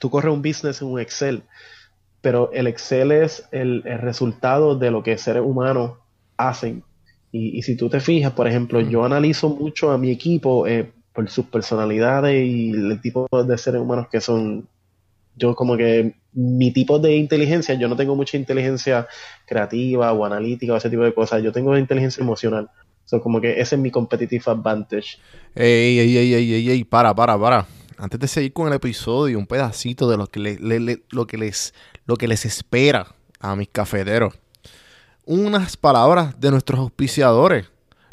tú corres un business en un Excel, pero el Excel es el, resultado de lo que seres humanos hacen. Y, si tú te fijas, por ejemplo, yo analizo mucho a mi equipo eh, por sus personalidades y el tipo de seres humanos que son. Yo como que mi tipo de inteligencia, yo no tengo mucha inteligencia creativa o analítica o ese tipo de cosas, yo tengo inteligencia emocional. So, como que ese es mi competitive advantage. Ey, ey, ey, ey, ey, para, para, para. Antes de seguir con el episodio, un pedacito de lo que, lo que, les, lo que les espera a mis cafeteros. Unas palabras de nuestros auspiciadores,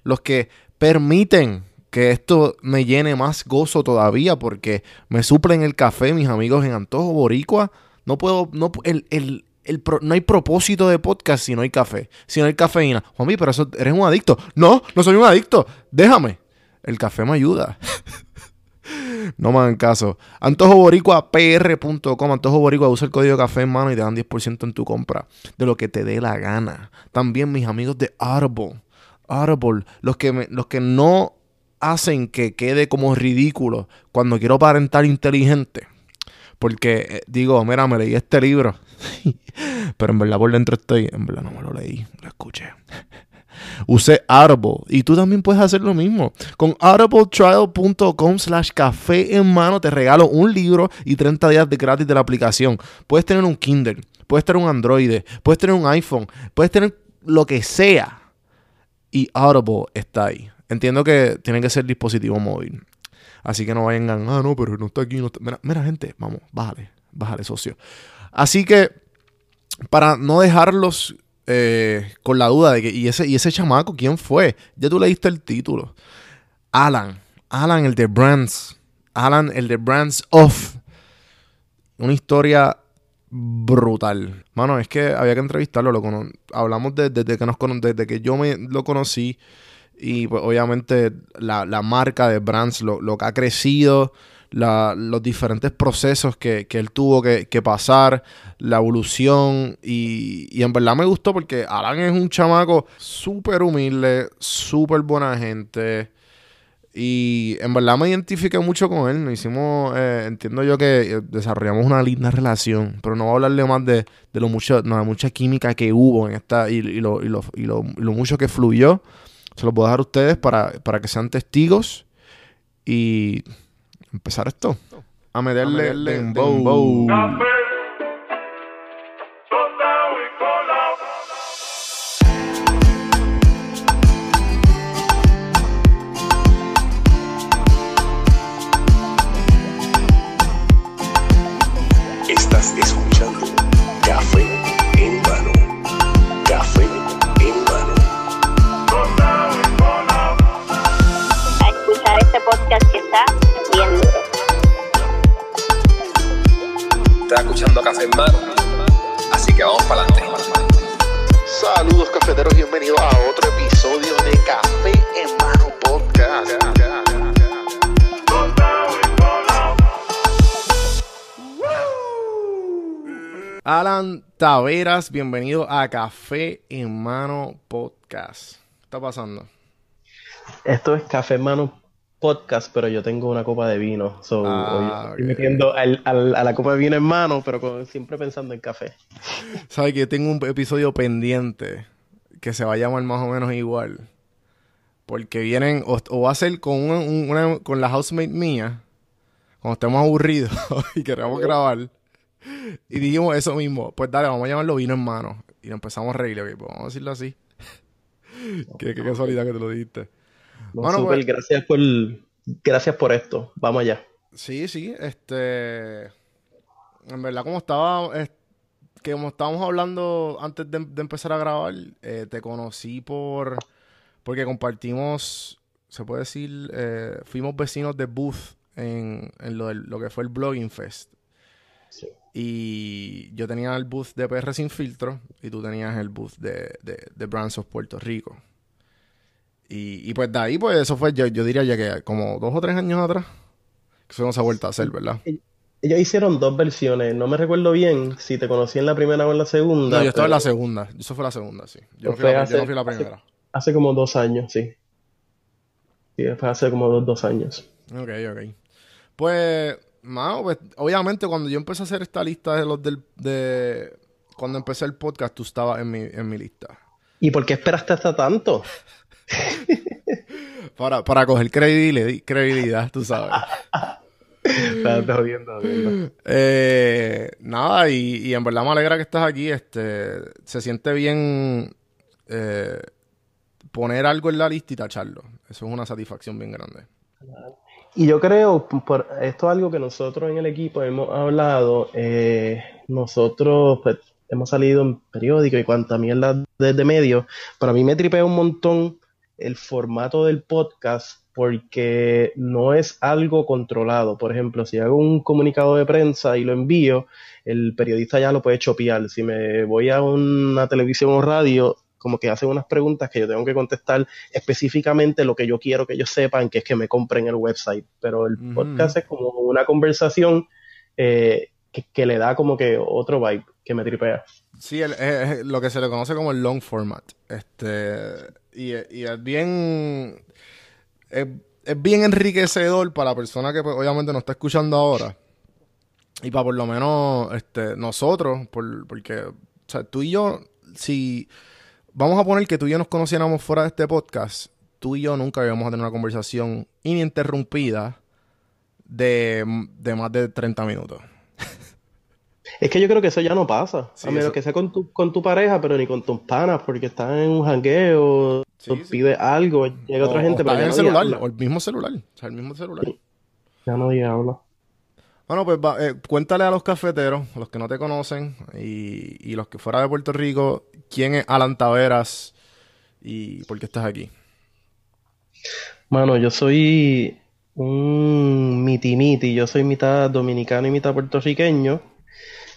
los que permiten que esto me llene más gozo todavía porque me suplen el café mis amigos en Antojo Boricua. No puedo, no, el, el, no hay propósito de podcast si no hay café, si no hay cafeína. Juanmi, pero eso eres un adicto. No, no soy un adicto. Déjame. El café me ayuda. no me hagan caso. AntojoBoricuaPR.com. Antojo Boricua, usa el código café en mano y te dan 10% en tu compra. De lo que te dé la gana. También mis amigos de Audible. Audible. Los que, los que no hacen que quede como ridículo cuando quiero aparentar inteligente. Porque eh, digo, mira, me leí este libro Pero en verdad por dentro estoy, en verdad no me lo leí, lo escuché. Usé Audible y tú también puedes hacer lo mismo. Con audibletrial.com slash café en mano te regalo un libro y 30 días de gratis de la aplicación. Puedes tener un Kindle, puedes tener un Android, puedes tener un iPhone, puedes tener lo que sea. Y Audible está ahí. Entiendo que tiene que ser dispositivo móvil. Así que no vengan, ah, no, pero no está aquí. Mira, gente, vamos, bájale, bájale, socio. Así que, para no dejarlos eh, con la duda de que, ¿y ese, ¿y ese chamaco quién fue? Ya tú leíste el título. Alan, Alan el de Brands, Alan el de Brands Off. Una historia brutal. Mano, es que había que entrevistarlo. Lo hablamos desde que nos desde que yo me lo conocí. Y pues, obviamente la, marca de Brands, lo, lo que ha crecido los diferentes procesos que, él tuvo que, pasar, la evolución. Y, en verdad me gustó porque Alan es un chamaco súper humilde, súper buena gente. Y en verdad me identifiqué mucho con él. Nos hicimos, eh, entiendo yo que eh, desarrollamos una linda relación. Pero no voy a hablarle más de, lo mucho, no, la mucha química que hubo en esta y, lo, y, lo, y, lo, mucho que fluyó. Se lo puedo dejar a ustedes para, para que sean testigos. Y empezar esto. A meterle, dembow. Estás escuchando Café en mano. Café en mano. A escuchar este podcast que está Está escuchando Café en Mano. Así que vamos para adelante. Saludos cafeteros, bienvenidos a otro episodio de Café en Mano Podcast. Alan Taveras, bienvenido a Café en Mano Podcast. ¿Qué está pasando? Esto es Café en Mano podcast, pero yo tengo una copa de vino. So, ah, estoy metiendo a la copa de vino en mano, pero siempre pensando en café. ¿Sabes que tengo un episodio pendiente que se va a llamar más o menos igual? Porque vienen, o, va a ser con, una, con la housemate mía, cuando estemos aburridos y queramos grabar. Y dijimos eso mismo, pues dale, vamos a llamarlo vino en mano. Y empezamos a reír, pues vamos a decirlo así. qué, qué casualidad que te lo dijiste bueno, pues, gracias por gracias por esto. Vamos allá. Sí, sí, este en verdad como estaba que como estábamos hablando antes de, empezar a grabar, eh, te conocí por porque compartimos, se puede decir, eh, fuimos vecinos de booth en, lo, lo, que fue el Blogging Fest. Sí. Y yo tenía el booth de PR sin filtro y tú tenías el booth de, de, de Brands of Puerto Rico. Y, pues de ahí, pues eso fue, yo, diría ya que como dos o tres años atrás, que eso no se ha vuelto a hacer, ¿verdad? Ellos hicieron dos versiones, no me recuerdo bien si te conocí en la primera o en la segunda. No, yo estaba en la segunda, eso fue la segunda, sí. Yo, no fui, la, hace, la primera. Hace, como dos años, sí. Sí, fue hace como dos, dos años. Ok, ok. Pues Mano, pues, obviamente cuando yo empecé a hacer esta lista de los del... De, cuando empecé el podcast, tú estabas en mi, en mi lista. ¿Y por qué esperaste hasta tanto? Para, para coger credibilidad, credibilidad, tú sabes. Estás jodiendo, jodiendo. Eh, nada, y, y en verdad me alegra que estás aquí. Este, se siente bien eh, poner algo en la lista y tacharlo. Eso es una satisfacción bien grande. Y yo creo, por, esto es algo que nosotros en el equipo hemos hablado, eh, nosotros pues, hemos salido en periódicos y cuanta mierda desde medios, pero a mí me tripea un montón el formato del podcast porque no es algo controlado. Por ejemplo, si hago un comunicado de prensa y lo envío, el periodista ya lo puede chopear. Si me voy a una televisión o radio, como que hacen unas preguntas que yo tengo que contestar específicamente lo que yo quiero que ellos sepan, que es que me compren el website. Pero el podcast es como una conversación eh, que, que le da como que otro vibe que me tripea. Sí, el- es, es lo que se le conoce como el long format. Este, y, y es bien. Es, es bien enriquecedor para la persona que pues, obviamente nos está escuchando ahora. Y para por lo menos este, nosotros, por- porque o sea, tú y yo, si vamos a poner que tú y yo nos conociéramos fuera de este podcast, tú y yo nunca íbamos a tener una conversación ininterrumpida de, de más de 30 minutos. Es que yo creo que eso ya no pasa. Sí, a menos eso- que sea con tu, con tu pareja, pero ni con tus panas, porque están en un jangueo, Sí, tú sí. pides algo, llega O- otra o gente, está pero en ya el celular, o el mismo celular. O sea, el mismo celular. Ya no diabla. Bueno, pues va- eh, cuéntale a los cafeteros, a los que no te conocen y, y los que fuera de Puerto Rico, quién es Alan Taveras y por qué estás aquí. Mano, yo soy un miti-miti, yo soy mitad dominicano y mitad puertorriqueño.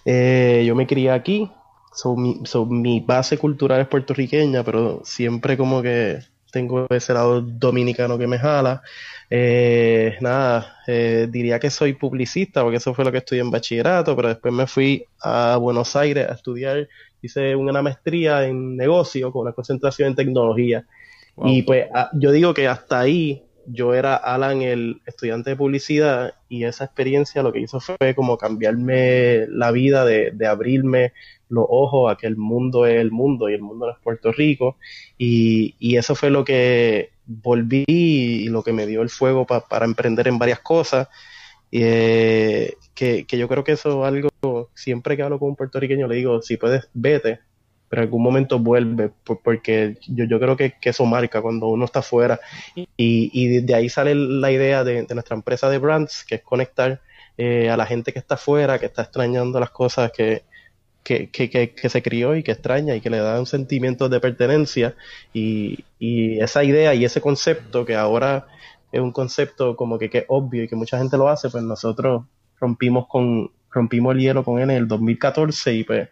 Eh, yo me crié aquí, so, mi, so, mi base cultural es puertorriqueña, pero siempre como que tengo ese lado dominicano que me jala. Eh, nada, eh, diría que soy publicista, porque eso fue lo que estudié en bachillerato, pero después me fui a Buenos Aires a estudiar, hice una maestría en negocio con una concentración en tecnología. Wow. Y pues a- yo digo que hasta ahí yo era Alan, el estudiante de publicidad, y esa experiencia lo que hizo fue como cambiarme la vida, de, de abrirme los ojos a que el mundo es el mundo y el mundo no es Puerto Rico. Y, y eso fue lo que volví y lo que me dio el fuego pa- para emprender en varias cosas. Eh, que, que yo creo que eso es algo, siempre que hablo con un puertorriqueño le digo, si puedes, vete, pero en algún momento vuelve, por- porque yo, yo creo que, que eso marca cuando uno está afuera. Y, y de ahí sale la idea de, de nuestra empresa de brands, que es conectar eh, a la gente que está afuera, que está extrañando las cosas que, que, que, que, que se crió y que extraña y que le da un sentimiento de pertenencia. Y, y esa idea y ese concepto que ahora es un concepto como que, que es obvio y que mucha gente lo hace, pues nosotros rompimos con rompimos el hielo con él en el 2014 y pues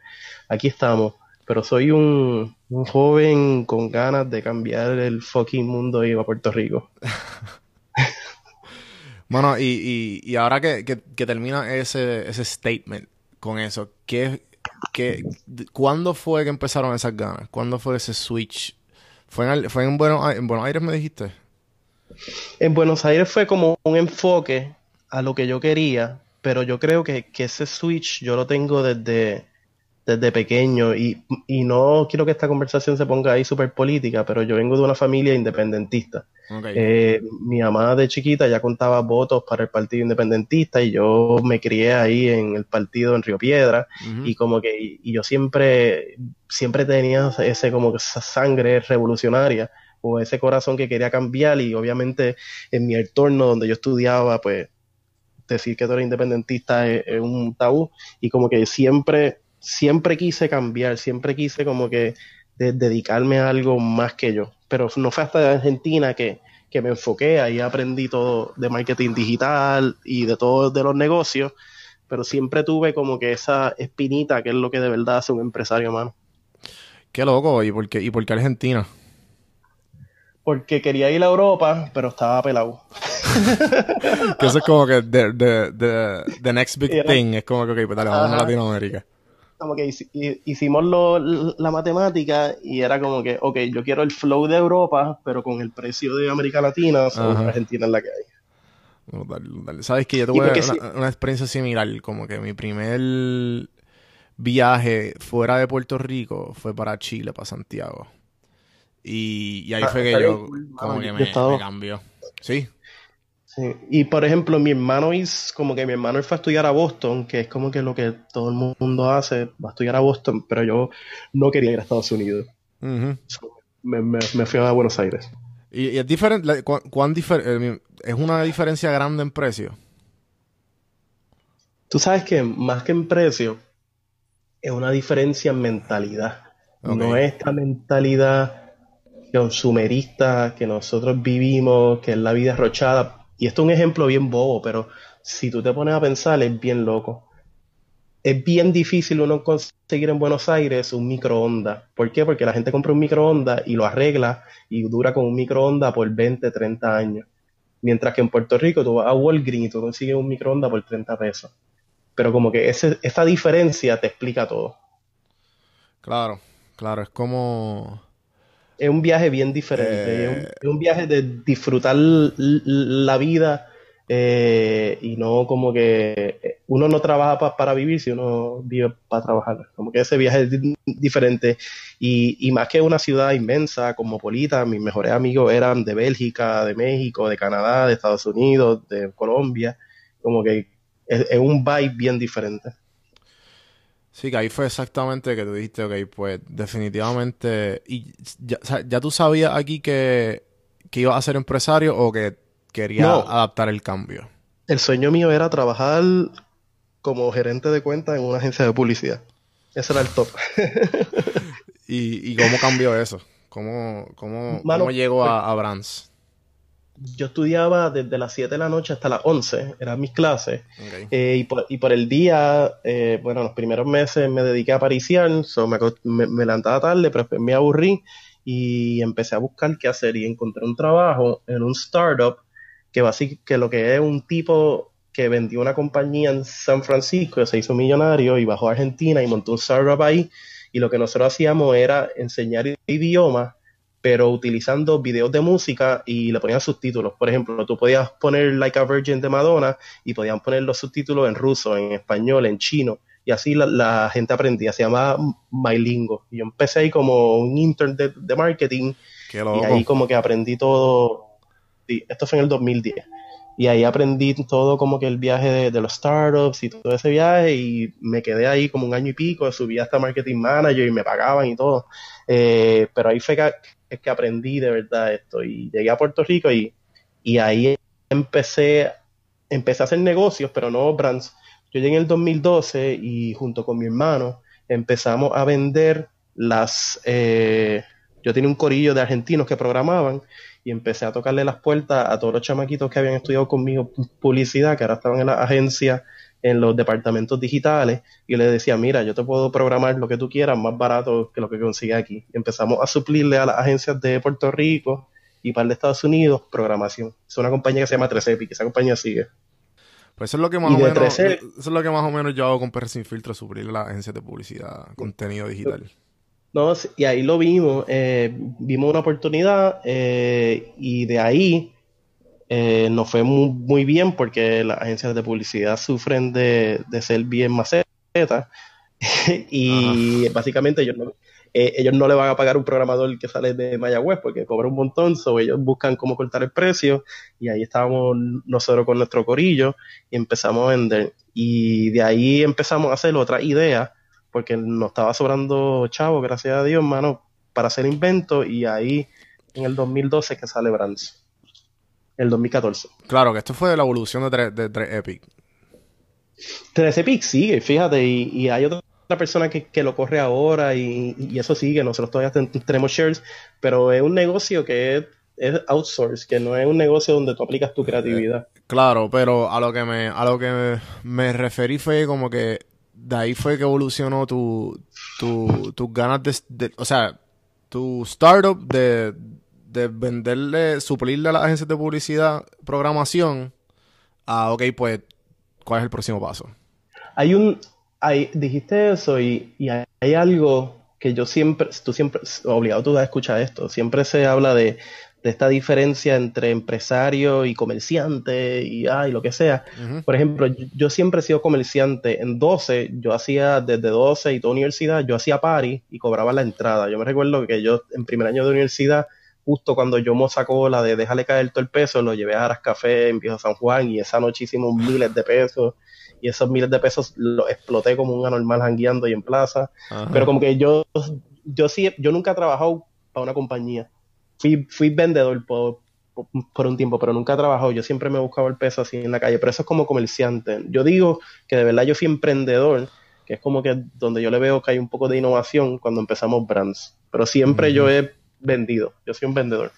aquí estamos. Pero soy un, un joven con ganas de cambiar el fucking mundo y ir a Puerto Rico. Bueno, y, y, y ahora que, que, que termina ese, ese statement con eso, ¿qué, qué, ¿cuándo fue que empezaron esas ganas? ¿Cuándo fue ese switch? ¿Fue en, fue en, Buenos, en Buenos Aires, me dijiste? En Buenos Aires fue como un enfoque a lo que yo quería, pero yo creo que, que ese switch yo lo tengo desde, desde pequeño y, y no quiero que esta conversación se ponga ahí súper política, pero yo vengo de una familia independentista. Eh, mi mamá de chiquita ya contaba votos para el Partido Independentista y yo me crié ahí en el partido en Río Piedra y como que y, yo siempre siempre tenía ese como que esa sangre revolucionaria o ese corazón que quería cambiar y obviamente en mi entorno donde yo estudiaba pues decir que tú eres independentista es, es un tabú y como que siempre siempre quise cambiar siempre quise como que de- dedicarme a algo más que yo pero no fue hasta Argentina que que me enfoqué, ahí aprendí todo de marketing digital y de todo de los negocios, pero siempre tuve como que esa espinita que es lo que de verdad hace un empresario, mano. Qué loco, ¿y por qué, y por qué Argentina? Porque quería ir a Europa, pero estaba pelado. Que eso es como que the, the, the, the next big Era- thing. Es como que, ok, pues dale, vamos a. Latinoamérica. Como que hici- hi- hicimos lo- la matemática y era como que, ok, yo quiero el flow de Europa, pero con el precio de América Latina, so. Argentina es la que hay. Brutal, brutal. Sabes que yo tuve una, sí- una experiencia similar, como que mi primer viaje fuera de Puerto Rico fue para Chile, para Santiago. Y, y ahí Ah, fue que bien yo como que me, me cambió. Sí, Sí. Y por ejemplo, mi hermano es como que mi hermano fue a estudiar a Boston, que es como que lo que todo el mundo hace, va a estudiar a Boston, pero yo no quería ir a Estados Unidos. Me, me- me fui a Buenos Aires. Y, y es diferente, la- cu- cuán difer- eh, es una diferencia grande en precio. Tú sabes que más que en precio, es una diferencia en mentalidad. No es esta mentalidad consumerista que nosotros vivimos, que es la vida arrochada. Y esto es un ejemplo bien bobo, pero si tú te pones a pensar, es bien loco. Es bien difícil uno conseguir en Buenos Aires un microondas. ¿Por qué? Porque la gente compra un microondas y lo arregla y dura con un microondas por 20, 30 años. Mientras que en Puerto Rico tú vas a Walgreens y tú consigues un microondas por 30 pesos. Pero como que ese, esa diferencia te explica todo. Claro, claro, es como... Es un viaje bien diferente. Eh. Es, un, es un viaje de disfrutar la vida eh, y no como que eh, uno no trabaja pa- para vivir, si uno vive para trabajar. Como que ese viaje es di- diferente. Y, y más que una ciudad inmensa, cosmopolita, mis mejores amigos eran de Bélgica, de México, de Canadá, de Estados Unidos, de Colombia. Como que es, es un vibe bien diferente. Sí, que ahí fue exactamente que tú dijiste, ok, pues definitivamente... Y ya, ¿ya tú sabías aquí que, que ibas a ser empresario o que querías No. adaptar el cambio? El sueño mío era trabajar como gerente de cuenta en una agencia de publicidad. Ese era el top. ¿Y, y cómo cambió eso? ¿Cómo, cómo, Mano, cómo llegó a, a Brands? Yo estudiaba desde las 7 de la noche hasta las 11, eran mis clases. Eh, y, por, y por el día, eh, bueno, los primeros meses me dediqué a pariciar, so me, me, me levantaba tarde, pero me aburrí y empecé a buscar qué hacer y encontré un trabajo en un startup que, basic, que lo que es un tipo que vendió una compañía en San Francisco, se hizo millonario y bajó a Argentina y montó un startup ahí y lo que nosotros hacíamos era enseñar idiomas pero utilizando videos de música y le ponían subtítulos. Por ejemplo, tú podías poner Like a Virgin de Madonna y podían poner los subtítulos en ruso, en español, en chino. Y así la, la gente aprendía. Se llamaba MyLingo. Y yo empecé ahí como un intern de, de marketing Qué y ahí como que aprendí todo. sí, esto fue en el 2010. Y ahí aprendí todo como que el viaje de, los startups y todo ese viaje y me quedé ahí como un año y pico, subí hasta marketing manager y me pagaban y todo. Eh, pero ahí fue que, es que aprendí de verdad esto y llegué a Puerto Rico y, y ahí empecé, empecé a hacer negocios, pero no brands. Yo llegué en el 2012 y junto con mi hermano empezamos a vender las... eh, yo tenía un corillo de argentinos que programaban y empecé a tocarle las puertas a todos los chamaquitos que habían estudiado conmigo publicidad, que ahora estaban en la agencia, en los departamentos digitales, y les decía, mira, yo te puedo programar lo que tú quieras más barato que lo que consigues aquí. Y empezamos a suplirle a las agencias de Puerto Rico y para el de Estados Unidos programación. Es una compañía que se llama 3 Epic, esa compañía sigue. Pues eso es lo que más o menos, 13 eso es lo que más o menos yo hago con PR Sin Filtro, suplirle a las agencias de publicidad, contenido digital. No, y ahí lo vimos, eh, vimos una oportunidad eh, y de ahí eh, nos fue muy, muy bien porque las agencias de publicidad sufren de, de ser bien macetas y básicamente ellos no, eh, ellos no le van a pagar un programador que sale de Mayagüez porque cobra un montón, so ellos buscan cómo cortar el precio y ahí estábamos nosotros con nuestro corillo y empezamos a vender. Y de ahí empezamos a hacer otra idea porque nos estaba sobrando chavo, gracias a Dios, mano, para hacer inventos y ahí en el 2012 que sale Brands. El 2014. Claro, que esto fue la evolución de 3 de 3 Epic. 13 Pic sigue, fíjate, y, y hay otra persona que, que lo corre ahora y, y eso sigue, nosotros todavía ten- tenemos shares, pero es un negocio que es, es outsource, que no es un negocio donde tú aplicas tu creatividad. Claro, pero a lo que me, a lo que me, me referí fue como que de ahí fue que evolucionó tu, tu, tus ganas de, o sea, tu startup de, de venderle, suplirle a las agencias de publicidad programación a, ok, pues, ¿cuál es el próximo paso? Hay un, hay, dijiste eso y, y hay, hay algo que yo siempre, tú siempre, obligado tú a escuchar esto, siempre se habla de, de esta diferencia entre empresario y comerciante y, ah, y lo que sea. Por ejemplo, yo, yo siempre he sido comerciante. En 12, yo hacía desde 12 y toda universidad, yo hacía party y cobraba la entrada. Yo me recuerdo que yo en primer año de universidad, justo cuando yo me sacó la de déjale caer todo el peso, lo llevé a Aras Café en Viejo San Juan y esa noche hicimos miles de pesos. Y esos miles de pesos los exploté como un anormal jangueando y en plaza. Pero como que yo, yo sí, yo nunca he trabajado para una compañía. Fui, fui vendedor por, por, un tiempo, pero nunca he trabajado. Yo siempre me he buscado el peso así en la calle, pero eso es como comerciante. Yo digo que de verdad yo fui emprendedor, que es como que donde yo le veo que hay un poco de innovación cuando empezamos brands. Pero siempre yo he vendido, yo soy un vendedor.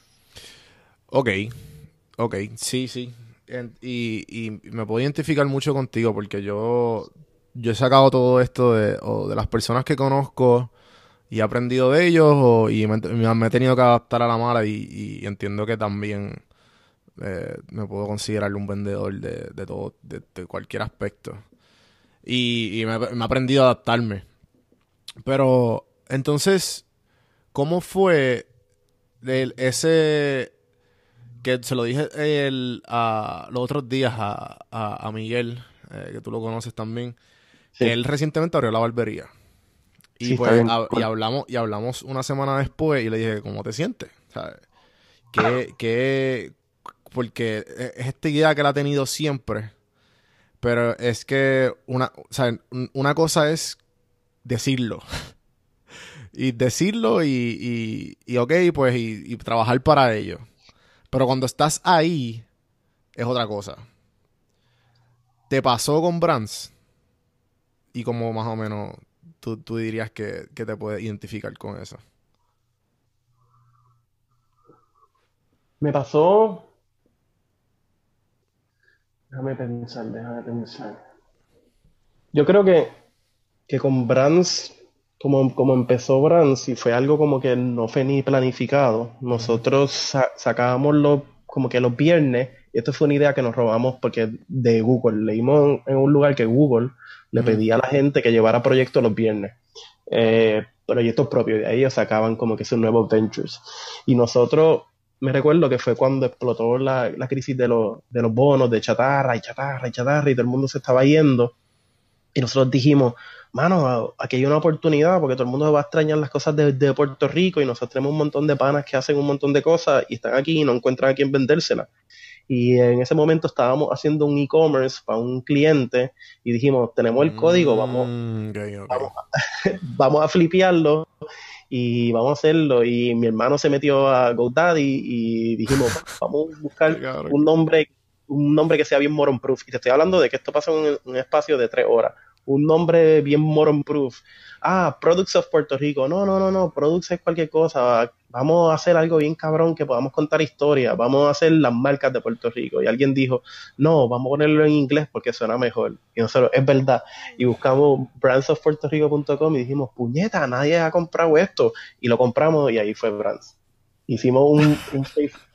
Ok, ok, sí, sí. En- y, y me puedo identificar mucho contigo porque yo, yo he sacado todo esto de, o de las personas que conozco y he aprendido de ellos o- y me, he tenido que adaptar a la mala y, y entiendo que también eh, me puedo considerar un vendedor de, de todo, de, de cualquier aspecto. Y, y me, me he aprendido a adaptarme. Pero entonces, ¿cómo fue el- ese que se lo dije el, a, los otros días a, a- a Miguel, eh, que tú lo conoces también, Sí. que él recientemente abrió la barbería. Y Sí, pues y hablamos, y hablamos una semana después y le dije, ¿cómo te sientes? ¿Sabes? Que, que, porque es esta idea que él ha tenido siempre, pero es que una, una cosa es decirlo. y decirlo y, y, y ok, pues, y, y trabajar para ello. Pero cuando estás ahí, es otra cosa. ¿Te pasó con Brands? Y como más o menos tú, tú dirías que, que te puedes identificar con eso. Me pasó. Déjame pensar, déjame pensar. Yo creo que, que con Brands, como, como empezó Brands, y fue algo como que no fue ni planificado, nosotros sa- sacábamos los, como que los viernes, y esto fue una idea que nos robamos porque de Google, leímos en un lugar que Google le pedía a la gente que llevara proyectos los viernes, eh, proyectos propios, de ahí ellos sacaban como que sus nuevos ventures. Y nosotros, me recuerdo que fue cuando explotó la, la crisis de los, de los bonos, de chatarra y chatarra y chatarra, y todo el mundo se estaba yendo. Y nosotros dijimos, mano, aquí hay una oportunidad porque todo el mundo va a extrañar las cosas de, de Puerto Rico y nosotros tenemos un montón de panas que hacen un montón de cosas y están aquí y no encuentran a quién vendérselas. Y en ese momento estábamos haciendo un e-commerce para un cliente y dijimos, tenemos el código, vamos, Mm, ok, ok. vamos, vamos a flipearlo y vamos a hacerlo. Y mi hermano se metió a GoDaddy y dijimos, vamos a buscar un nombre, un nombre que sea bien moron proof. Y te estoy hablando de que esto pasa en un espacio de tres horas. Un nombre bien moron proof. Ah, Products of Puerto Rico. No, no, no, no. Products es cualquier cosa. Vamos a hacer algo bien cabrón que podamos contar historias. Vamos a hacer las marcas de Puerto Rico. Y alguien dijo, no, vamos a ponerlo en inglés porque suena mejor. Y nosotros, es verdad. Y buscamos brandsofpuertorico.com y dijimos, puñeta, nadie ha comprado esto. Y lo compramos y ahí fue Brands. Hicimos un, un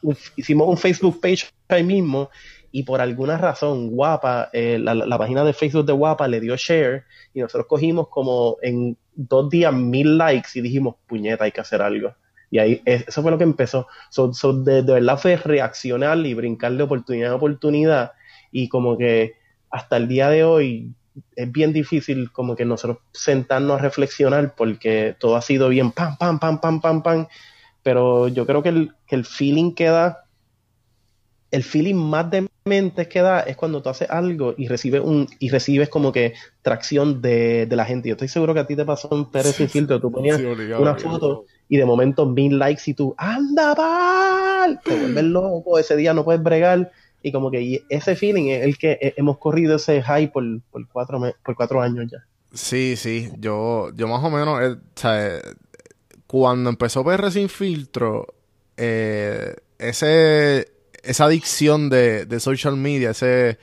un- hicimos un Facebook page ahí mismo y por alguna razón Guapa, eh, la, la página de Facebook de Guapa le dio share y nosotros cogimos como en dos días mil likes y dijimos, puñeta, hay que hacer algo. Y ahí, es- eso fue lo que empezó. So, so, de, de verdad fue reaccionar y brincar de oportunidad a oportunidad y como que hasta el día de hoy es bien difícil como que nosotros sentarnos a reflexionar porque todo ha sido bien pam, pam, pam, pam, pam, pam. Pero yo creo que el, que el feeling que da, el feeling más demente que da es cuando tú haces algo y recibes un, y recibes como que tracción de, de la gente. Yo estoy seguro que a ti te pasó en Pérez y Filtro, tú ponías Sí, obligado, una obligado. foto y de momento mil likes y tú, anda pal, te vuelves loco, ese día no puedes bregar. Y como que y ese feeling es el que he- hemos corrido ese high por, por, cuatro, por cuatro años ya. Sí, sí, yo, yo más o menos, eh, eh, cuando empezó PR Sin Filtro, eh, ese, esa adicción de, de social media, ese,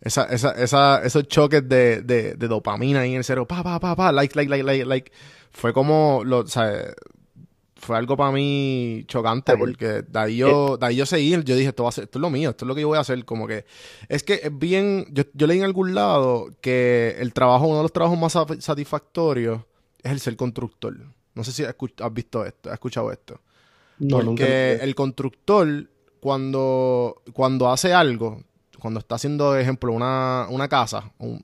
esa, esa, esa, esos choques de, de, de dopamina ahí en el cerebro, pa, pa, pa, pa, like, like, like, like, like, fue como, lo, o sea, fue algo para mí chocante Ay, porque de ahí yo, de ahí yo seguí, yo dije, esto va a ser, esto es lo mío, esto es lo que yo voy a hacer, como que, es que es bien, yo, yo leí en algún lado que el trabajo, uno de los trabajos más sat- satisfactorios es el ser constructor. No sé si has, visto esto, has escuchado esto. No, Porque el constructor, cuando, cuando hace algo, cuando está haciendo, ejemplo, una, una casa, un-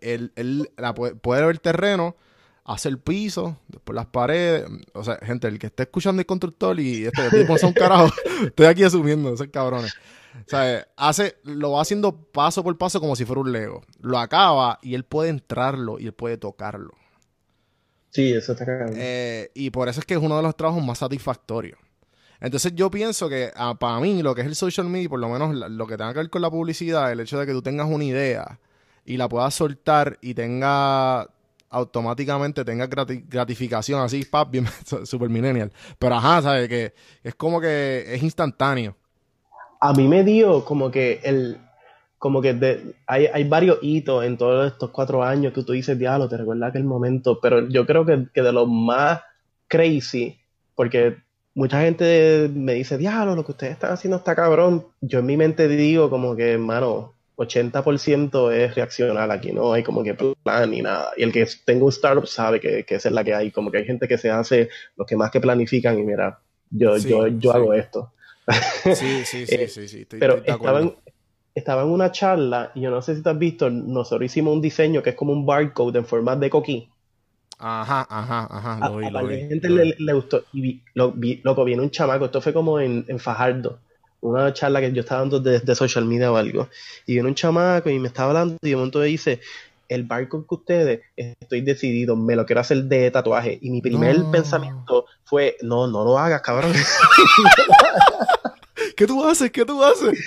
él, él la puede, puede ver el terreno, hace el piso, después las paredes. O sea, gente, el que esté escuchando el constructor y este tipo no son carajo, estoy aquí asumiendo, esos cabrones. O sea, hace, lo va haciendo paso por paso como si fuera un Lego. Lo acaba y él puede entrarlo y él puede tocarlo. Sí, eso está cagado. Eh, y por eso es que es uno de los trabajos más satisfactorios. Entonces yo pienso que ah, para mí lo que es el social media, por lo menos la- lo que tenga que ver con la publicidad, el hecho de que tú tengas una idea y la puedas soltar y tenga automáticamente tenga grati- gratificación así, pap, bien super millennial. Pero ajá, ¿sabes? Que es como que es instantáneo. A mí me dio como que el, como que hay, hay varios hitos en todos estos cuatro años que tú dices, diablo, te recuerda aquel momento, pero yo creo que, que de lo más crazy, porque mucha gente me dice, diablo, lo que ustedes están haciendo está cabrón. Yo en mi mente digo como que, hermano, 80% es reaccionar aquí, no hay como que plan ni nada. Y el que tenga un startup sabe que, que esa es la que hay, como que hay gente que se hace los que más que planifican y mira, yo, Sí, yo, yo sí. hago esto. Sí, sí, sí, Eh, sí, sí. Estoy, Pero estaba en, estaba en una charla y yo no sé si te has visto, nosotros hicimos un diseño que es como un barcode en formato de coquí. Ajá, ajá, ajá. Lo vi, a lo vi. gente lo le, vi. le gustó. Y vi, lo, vi- loco, viene un chamaco, esto fue como en, en Fajardo, una charla que yo estaba dando de, de social media o algo. Y viene un chamaco y me estaba hablando y de momento dice, el barcode que ustedes, estoy decidido, me lo quiero hacer de tatuaje. Y mi primer No. pensamiento fue, no, no lo hagas, cabrón. ¿Qué tú haces? ¿Qué tú haces?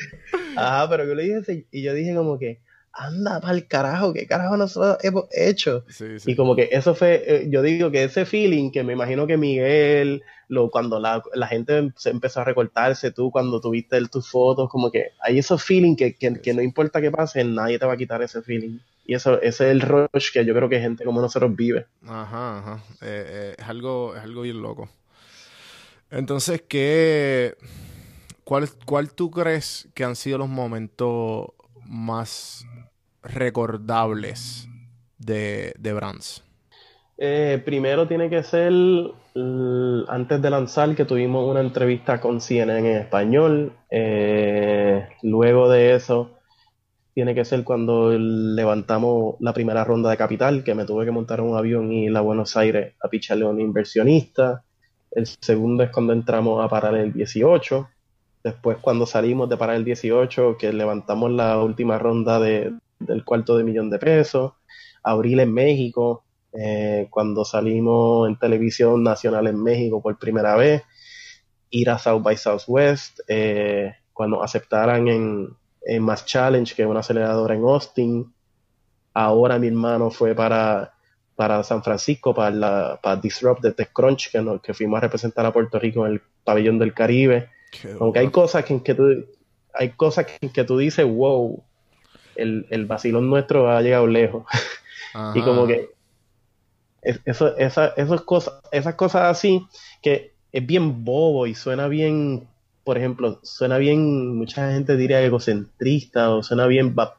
Ajá, pero yo le dije, y yo dije como que, anda pa'l carajo, ¿qué carajo nosotros hemos hecho? Sí, sí. Y como que eso fue, eh, yo digo que ese feeling que me imagino que Miguel, lo, cuando la, la gente se empezó a recortarse, tú cuando tuviste el- tus fotos, como que hay esos feeling que, que, que no importa qué pase, nadie te va a quitar ese feeling. Y eso, ese es el rush que yo creo que gente como nosotros vive. Ajá, ajá. Eh, eh, es algo, es algo bien loco. Entonces, ¿qué, cuál, cuál tú crees que han sido los momentos más recordables de, de Brands? Eh, primero tiene que ser antes de lanzar que tuvimos una entrevista con CNN en español. Eh, luego de eso tiene que ser cuando levantamos la primera ronda de capital, que me tuve que montar un avión y ir a Buenos Aires a picharle a un inversionista. El segundo es cuando entramos a parar el 18. Después cuando salimos de parar el 18, que levantamos la última ronda de- del cuarto de millón de pesos. Abril en México, eh, cuando salimos en televisión nacional en México por primera vez, ir a South by Southwest, eh, cuando aceptaran en, en Mass Challenge, que es una aceleradora en Austin. Ahora mi hermano fue para, para San Francisco, para, la, para Disrupt de TechCrunch, que, nos- que fuimos a representar a Puerto Rico en el pabellón del Caribe. Qué Aunque hay cosas que, en que tú, hay cosas que, en que tú dices, wow, el, el vacilón nuestro ha llegado lejos. Ajá, Y como que es- eso, esa, esas cosas, esas cosas así que es bien bobo y suena bien, por ejemplo, suena bien, mucha gente diría egocentrista o suena bien va-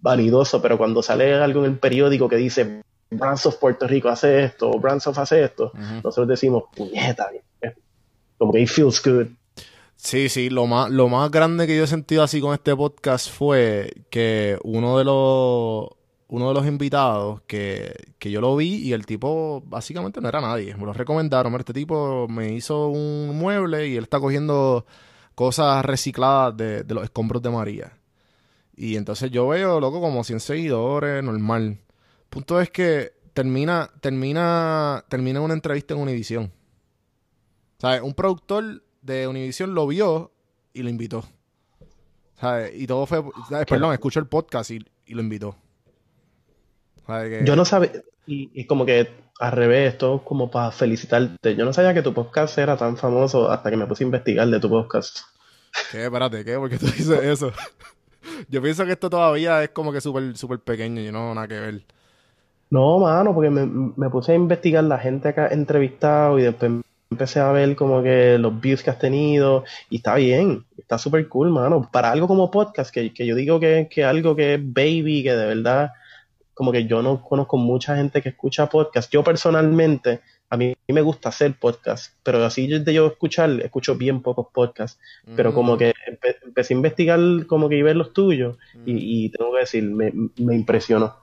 vanidoso, pero cuando sale algo en el periódico que dice Brands of Puerto Rico hace esto, o Brands of hace esto, nosotros decimos, puñeta, como que it feels good. Sí, sí, lo más, lo más grande que yo he sentido así con este podcast fue que uno de los, uno de los invitados que, que yo lo vi y el tipo básicamente no era nadie. Me lo recomendaron. Este tipo me hizo un mueble y él está cogiendo cosas recicladas de, de los escombros de María. Y entonces yo veo, loco, como 100 seguidores, normal. Punto es que termina, termina, termina una entrevista en Univision. ¿Sabes? Un productor de Univision lo vio y lo invitó. ¿Sabes? Y todo fue. ¿sabes? Perdón, escuchó el podcast y, y lo invitó. ¿Sabes? Que- Yo no sabía, y, y como que al revés, esto es como para felicitarte. Yo no sabía que tu podcast era tan famoso hasta que me puse a investigar de tu podcast. ¿Qué? Espérate, ¿qué? ¿Por qué tú dices eso? Yo pienso que esto todavía es como que súper súper pequeño y no nada que ver. No, mano, porque me, me puse a investigar la gente que ha entrevistado y después empecé a ver como que los views que has tenido y está bien, está súper cool, mano. Para algo como podcast, que, que yo digo que, que algo que es baby, que de verdad, como que yo no conozco mucha gente que escucha podcast. Yo personalmente, a mí me gusta hacer podcast, pero así de yo escuchar, escucho bien pocos podcasts, pero como Mm, que empe- empecé a investigar como que y ver los tuyos mm. y, y tengo que decir, me, me impresionó.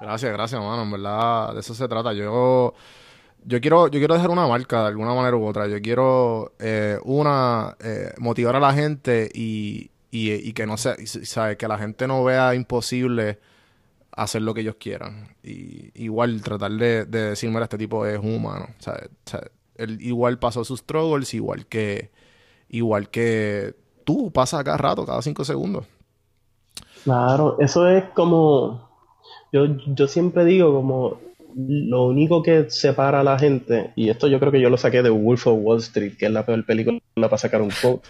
Gracias, gracias, mano. En verdad, de eso se trata. Yo, yo quiero, yo quiero dejar una marca de alguna manera u otra. Yo quiero, eh, una, eh, motivar a la gente y, y, que no sea, y. Que la gente no vea imposible hacer lo que ellos quieran. Y igual tratar de, de decir, mira, este tipo es humano. ¿sabes? O sea, él igual pasó sus struggles, igual que, igual que tú pasas cada rato, cada cinco segundos. Claro, eso es como, yo, yo siempre digo como lo único que separa a la gente, y esto yo creo que yo lo saqué de Wolf of Wall Street, que es la peor película para sacar un quote.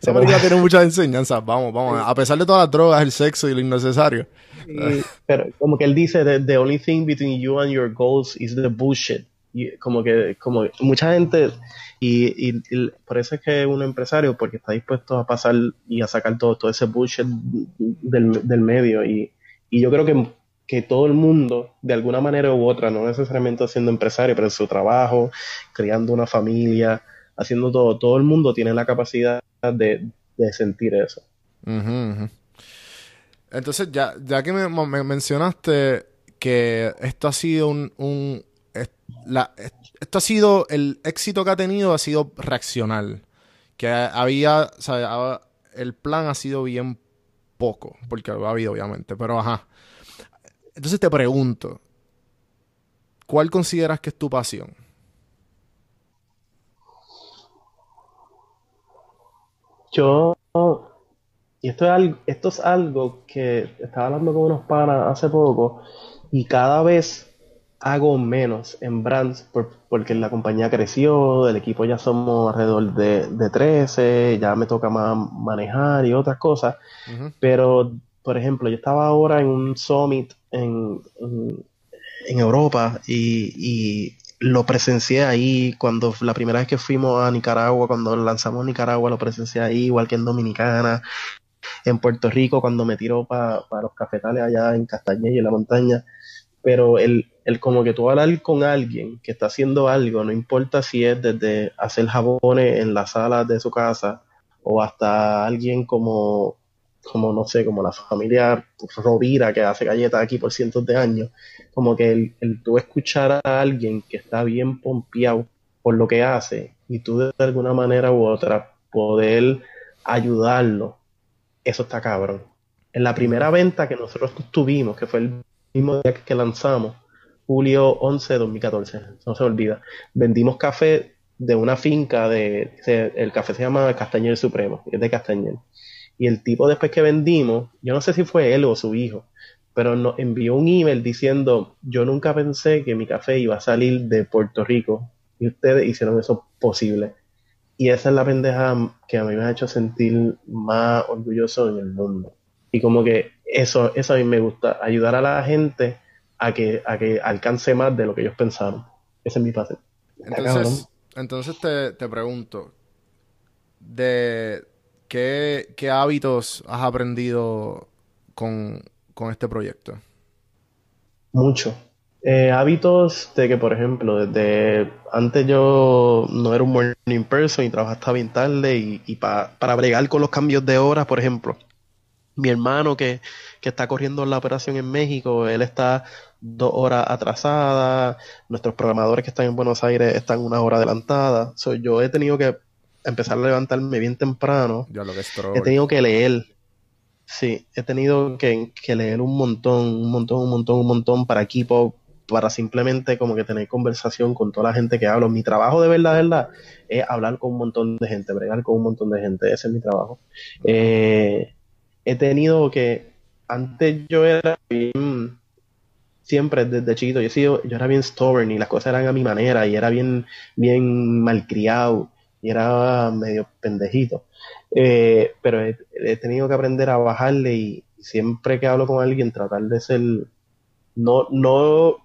Esa película tiene muchas enseñanzas. Vamos, vamos. A pesar de todas las drogas, el sexo y lo innecesario. Y- pero como que él dice, the, the only thing between you and your goals is the bullshit. Y como que, como mucha gente, y, y- y por eso es que un empresario, porque está dispuesto a pasar y a sacar todo, todo ese bullshit del, del medio. Y, y yo creo que, que todo el mundo, de alguna manera u otra, no necesariamente siendo empresario, pero en su trabajo, criando una familia, haciendo todo, todo el mundo tiene la capacidad de, de sentir eso. Ujú, ujú. Entonces, ya, ya que me, me mencionaste que esto ha sido un, un- esto ha sido el éxito que ha tenido ha sido reaccional. Que había, o sea, el plan ha sido bien poco, porque lo ha habido obviamente, pero ajá. Entonces te pregunto, ¿cuál consideras que es tu pasión? Yo, y esto es algo, esto es algo que estaba hablando con unos panas hace poco y cada vez hago menos en brands por- porque la compañía creció, el equipo ya somos alrededor de, de 13, ya me toca más manejar y otras cosas, pero por ejemplo, yo estaba ahora en un summit en, en, Europa y, y lo presencié ahí cuando la primera vez que fuimos a Nicaragua, cuando lanzamos Nicaragua, lo presencié ahí, igual que en Dominicana, en Puerto Rico, cuando me tiró para los cafetales allá en Castañeda y en la montaña. Pero el, el como que tú hablar con alguien que está haciendo algo, no importa si es desde hacer jabones en la sala de su casa o hasta alguien como, como no sé, como la familia Rovira que hace galletas aquí por cientos de años, como que el, el tú escuchar a alguien que está bien pompeado por lo que hace y tú de alguna manera u otra poder ayudarlo, eso está cabrón. En la primera venta que nosotros tuvimos, que fue el mismo día que lanzamos, julio 11 de 2014, no se olvida, vendimos café de una finca de, el café se llama Castañer Supremo, es de Castañer. Y el tipo después que vendimos, yo no sé si fue él o su hijo, pero nos envió un email diciendo, yo nunca pensé que mi café iba a salir de Puerto Rico y ustedes hicieron eso posible. Y esa es la pendeja que a mí me ha hecho sentir más orgulloso en el mundo. Y como que eso, eso a mí me gusta, ayudar a la gente a que, a que alcance más de lo que ellos pensaron. Ese es mi pase. Entonces, entonces te, te pregunto, de qué, hábitos has aprendido con, con este proyecto? Mucho. Eh, hábitos de que, por ejemplo, desde antes yo no era un morning person y trabajaba hasta bien tarde y, y pa- para bregar con los cambios de horas, por ejemplo, mi hermano que, que está corriendo la operación en México, él está dos horas atrasada, nuestros programadores que están en Buenos Aires están una hora adelantada. So, yo he tenido que empezar a levantarme bien temprano Ya lo que He tenido que leer. Sí, he tenido que, que leer un montón, un montón, un montón, un montón para equipo, para simplemente como que tener conversación con toda la gente que hablo. Mi trabajo de verdad, de verdad, es hablar con un montón de gente, bregar con un montón de gente. Ese es mi trabajo. Eh, he tenido que, antes yo era bien, siempre desde chiquito, yo, he sido, yo era bien stubborn y las cosas eran a mi manera y era bien, bien malcriado y era medio pendejito. Eh, pero he, tenido que aprender a bajarle y siempre que hablo con alguien tratar de ser, no, no,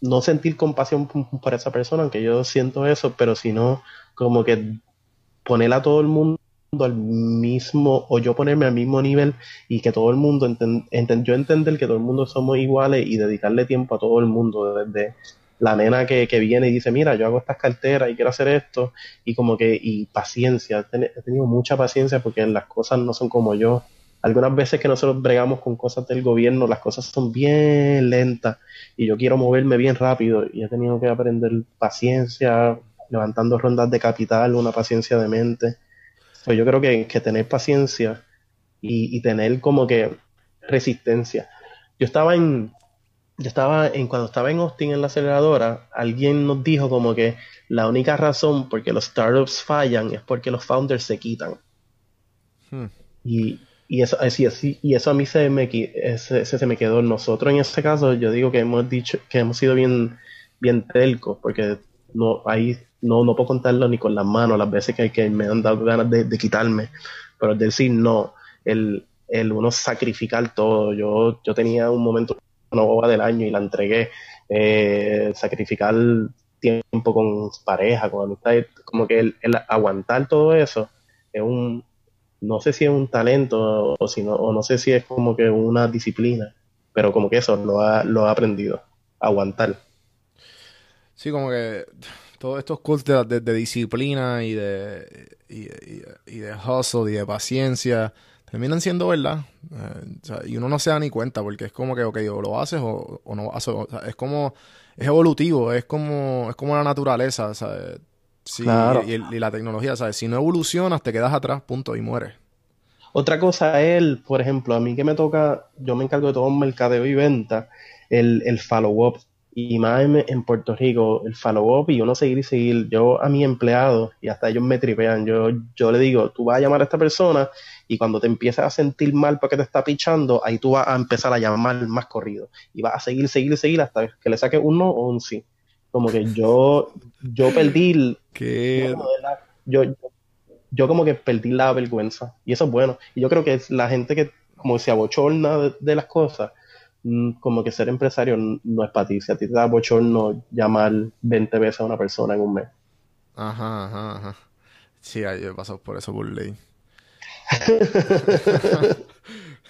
no sentir compasión por esa persona, aunque yo siento eso, pero sino como que poner a todo el mundo al mismo, o yo ponerme al mismo nivel y que todo el mundo, enten- enten- yo entender que todo el mundo somos iguales y dedicarle tiempo a todo el mundo, desde la nena que, que viene y dice, mira, yo hago estas carteras y quiero hacer esto, y como que, y paciencia, he teni- he tenido mucha paciencia porque las cosas no son como yo. Algunas veces que nosotros bregamos con cosas del gobierno, las cosas son bien lentas y yo quiero moverme bien rápido y he tenido que aprender paciencia, levantando rondas de capital, una paciencia de mente. Pues yo creo que, que tener paciencia y, y tener como que resistencia. Yo estaba en, yo estaba en, cuando estaba en Austin en la aceleradora, alguien nos dijo como que la única razón por que los startups fallan es porque los founders se quitan. Hmm. Y, y eso, así, así, y eso a mí se me, ese- ese se me quedó. Nosotros en ese caso, yo digo que hemos dicho que hemos sido bien, bien telcos, porque no, ahí no, no puedo contarlo ni con las manos las veces que, que me han dado ganas de, de quitarme. Pero es decir, no, el, el uno sacrificar todo. Yo, yo tenía un momento, boba del año y la entregué. Eh, sacrificar tiempo con pareja, con amistad, como que el, aguantar todo eso es un, no sé si es un talento o, si no, o no sé si es como que una disciplina, pero como que eso lo ha, lo ha aprendido, aguantar. Sí, como que todos estos cursos de, de- de disciplina y de, y, y- y de hustle y de paciencia terminan siendo verdad. Eh, o sea, y uno no se da ni cuenta porque es como que, ok, o lo haces o, o no haces. O sea, es como, es evolutivo, es como, es como la naturaleza, ¿sabes? Sí, Claro. y, la tecnología, ¿sabes? Si no evolucionas, te quedas atrás, punto, y mueres. Otra cosa es, por ejemplo, a mí que me toca, yo me encargo de todo el mercadeo y venta, el, el follow-up. Y más en, en Puerto Rico, el follow-up y uno seguir y seguir. Yo a mi empleado, y hasta ellos me tripean, yo, yo le digo, tú vas a llamar a esta persona y cuando te empieces a sentir mal porque te está pichando, ahí tú vas a empezar a llamar más corrido. Y vas a seguir, seguir, seguir hasta que le saques un no o un sí. Como que yo, yo perdí, yo, yo, yo como que perdí la vergüenza y eso es bueno. Y yo creo que es la gente que como se abochorna de, de las cosas, mm, como que ser empresario no es para ti. Si a ti te da bochorno llamar 20 veces a una persona en un mes. Ajá, ajá, ajá. Sí, yo he pasado por eso por ley.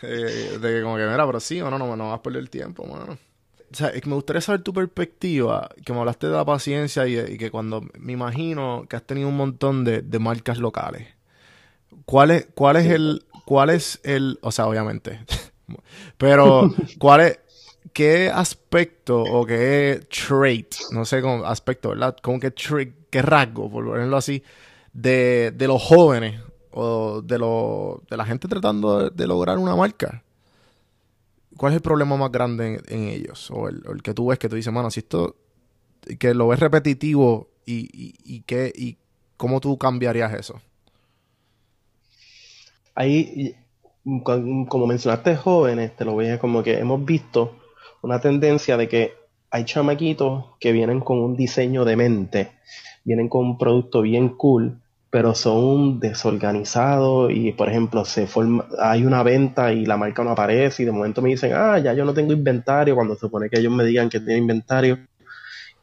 Eh, de que como que, mira, pero sí o no, no, no vas a perder el tiempo, mano. O sea, me gustaría saber tu perspectiva, que me hablaste de la paciencia y que cuando me imagino que has tenido un montón de, de marcas locales. ¿Cuál es, cuál es el, cuál es el, o sea, obviamente, pero cuál es, qué aspecto o qué trait, no sé cómo aspecto, ¿verdad? Como que trait, qué rasgo, por ponerlo así, de, de los jóvenes o de, lo, de la gente tratando de, lograr una marca. ¿Cuál es el problema más grande en, ellos? O el, que tú ves que tú dices, mano, si esto, que lo ves repetitivo y, y, y, qué, y cómo tú cambiarías eso. Ahí, como mencionaste jóvenes, te lo voy a como que hemos visto una tendencia de que hay chamaquitos que vienen con un diseño de mente, vienen con un producto bien cool, pero son desorganizados y, por ejemplo, se forma, hay una venta y la marca no aparece y de momento me dicen, ah, ya yo no tengo inventario, cuando se supone que ellos me digan que tienen inventario.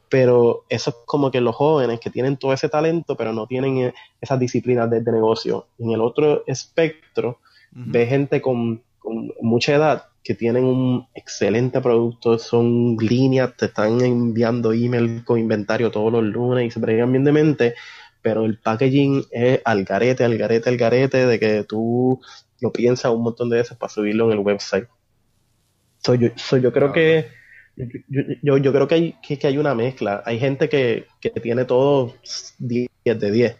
Pero eso es como que los jóvenes que tienen todo ese talento, pero no tienen eh, esas disciplinas de, de negocio. En el otro espectro, ve gente con, con mucha edad que tienen un excelente producto, son líneas, te están enviando email con inventario todos los lunes y se bregan bien de mente, pero el packaging es al garete, al garete, al garete, de que tú lo piensas un montón de veces para subirlo en el website. So, yo, so, yo creo que yo, yo, yo creo que hay, que, que hay una mezcla. Hay gente que, que tiene todo 10 de 10.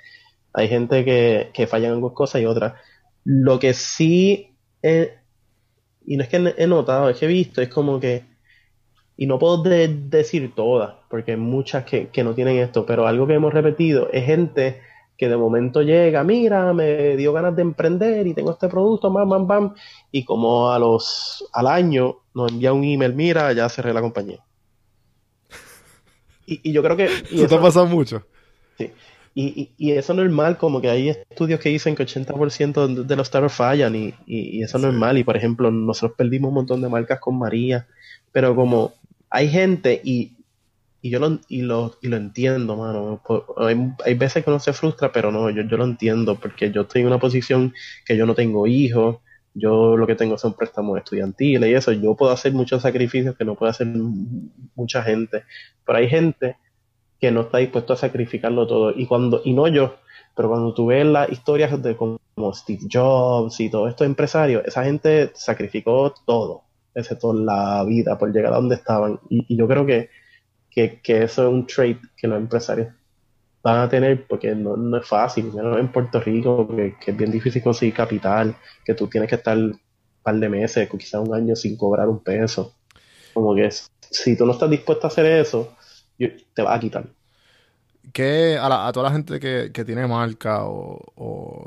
Hay gente que, que falla en algunas cosas y otras. Lo que sí, he, y no es que he notado, es que he visto, es como que, y no puedo de, decir todas, porque hay muchas que, que no tienen esto, pero algo que hemos repetido es gente que de momento llega, mira, me dio ganas de emprender y tengo este producto, bam, bam, bam, y como a los, al año nos envía un email, mira, ya cerré la compañía. Y, y yo creo que... Y ¿Eso te ha pasado mucho? Sí. Y, y, y, eso es normal, como que hay estudios que dicen que 80% de los startups fallan y, y, eso es normal. Y por ejemplo, nosotros perdimos un montón de marcas con María, pero como hay gente y, y yo lo, y lo, y lo entiendo, mano. Hay, hay, veces que uno se frustra, pero no, yo, yo lo entiendo porque yo estoy en una posición que yo no tengo hijos, yo lo que tengo son préstamos estudiantiles y eso, yo puedo hacer muchos sacrificios que no puede hacer mucha gente, Pero hay gente que no está dispuesto a sacrificarlo todo. Y cuando, y no yo, pero cuando tú ves las historias de como Steve Jobs y todos estos empresarios, esa gente sacrificó todo, excepto la vida, por llegar a donde estaban. Y, yo creo que, que, que eso es un trait que los empresarios van a tener porque no, no es fácil, menos en Puerto Rico, que, que es bien difícil conseguir capital, que tú tienes que estar un par de meses, quizás un año sin cobrar un peso. Como que si tú no estás dispuesto a hacer eso, te vas a quitar. ¿Qué a, toda la gente que, que tiene marca o,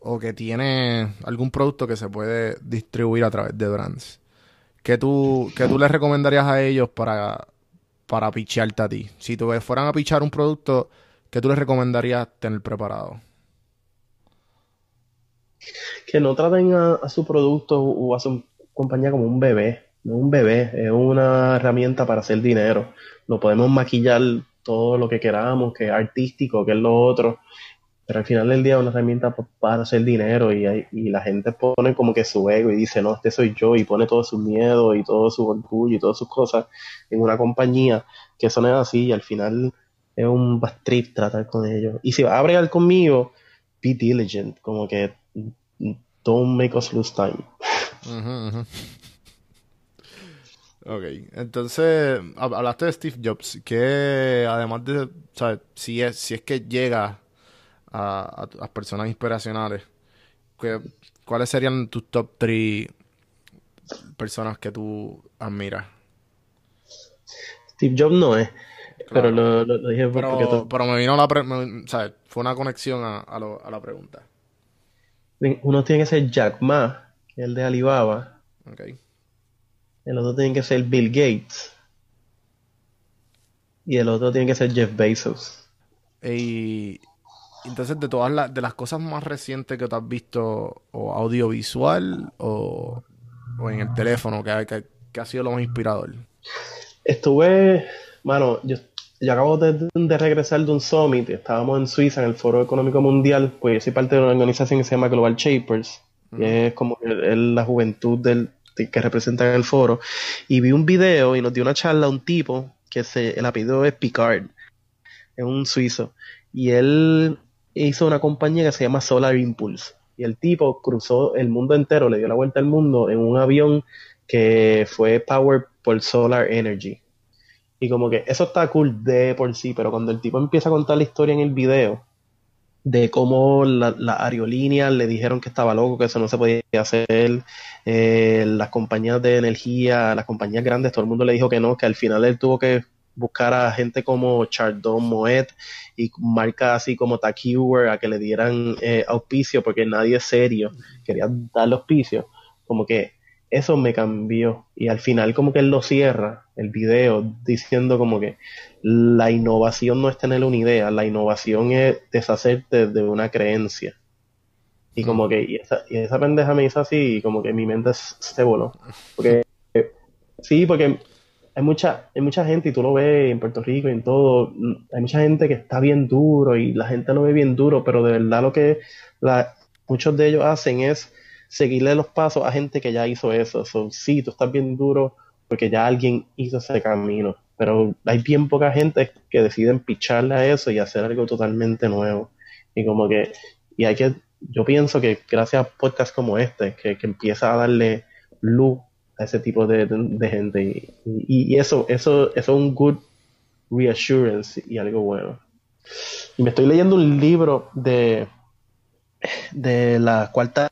o que tiene algún producto que se puede distribuir a través de brands? ¿Qué tú, qué tú les recomendarías a ellos para, para pichearte a ti? Si tú fueran a pichar un producto, ¿qué tú les recomendarías tener preparado? que no traten a, su producto o a su compañía como un bebé. No un bebé, es una herramienta para hacer dinero. Lo podemos maquillar todo lo que queramos, que es artístico, que es lo otro, pero al final del día es una herramienta pa- para hacer dinero y, hay- y la gente pone como que su ego y dice, no, este soy yo y pone todo su miedo y todo su orgullo y todas sus cosas en una compañía que eso no es así y al final es un trip tratar con ellos. Y si vas a bregar conmigo, be diligent, como que don't make us lose time. Ujú. Ok, entonces hab- hablaste de Steve Jobs, que además de, ¿sabes? Si es, si es que llega a, a personas inspiracionales, que- ¿cuáles serían tus top 3 personas que tú admiras? Steve Jobs no es, pero Claro. lo, lo- lo dije porque Pero, tú- pero me vino la, pre- me- ¿sabes? Fue una conexión a, a lo- a la pregunta. uno tiene que ser Jack Ma, que es el de Alibaba, Ok. el otro tiene que ser Bill Gates y el otro tiene que ser Jeff Bezos. Y entonces de todas las de las cosas más recientes que tú has visto o audiovisual o, o en el teléfono que, ha- que, que ha sido lo más inspirador. Estuve, mano, yo, yo acabo de, de regresar de un summit, estábamos en Suiza en el Foro Económico Mundial, pues yo soy parte de una organización que se llama Global Shapers, que es como es la juventud del, de- que representa en el foro, y vi un video y nos dio una charla un tipo que se, el apellido es Picard, es un suizo, y él hizo una compañía que se llama Solar Impulse, y el tipo cruzó el mundo entero, le dio la vuelta al mundo en un avión que fue powered por Solar Energy. Y como que eso está cool de por sí, pero cuando el tipo empieza a contar la historia en el video de cómo la- las aerolíneas le dijeron que estaba loco, que eso no se podía hacer, eh, las compañías de energía, las compañías grandes, todo el mundo le dijo que no, que al final él tuvo que buscar a gente como Chardon Moet y marcas así como Takewer a que le dieran eh, auspicio porque nadie es serio quería darle auspicio. Como que eso me cambió. Y al final como que él lo cierra, el video, diciendo como que la innovación no es tener una idea, la innovación es deshacerte de una creencia. Y como que y esa, y esa pendeja me hizo así y como que mi mente se voló. Porque eh, sí, porque hay mucha, hay mucha gente, y tú lo ves en Puerto Rico y en todo, mm, hay mucha gente que está bien duro y la gente lo ve bien duro, pero de verdad lo que la, muchos de ellos hacen es seguirle los pasos a gente que ya hizo eso. So, sí, tú estás bien duro porque ya alguien hizo ese camino, pero hay bien poca gente que deciden picharle a eso y hacer algo totalmente nuevo. Y como que, y hay que, yo pienso que gracias a podcasts como este, que, que empieza a darle luz a ese tipo de, de- de gente, y, y- y eso, eso, eso es un good reassurance y algo bueno. Y me estoy leyendo un libro de, de la cuarta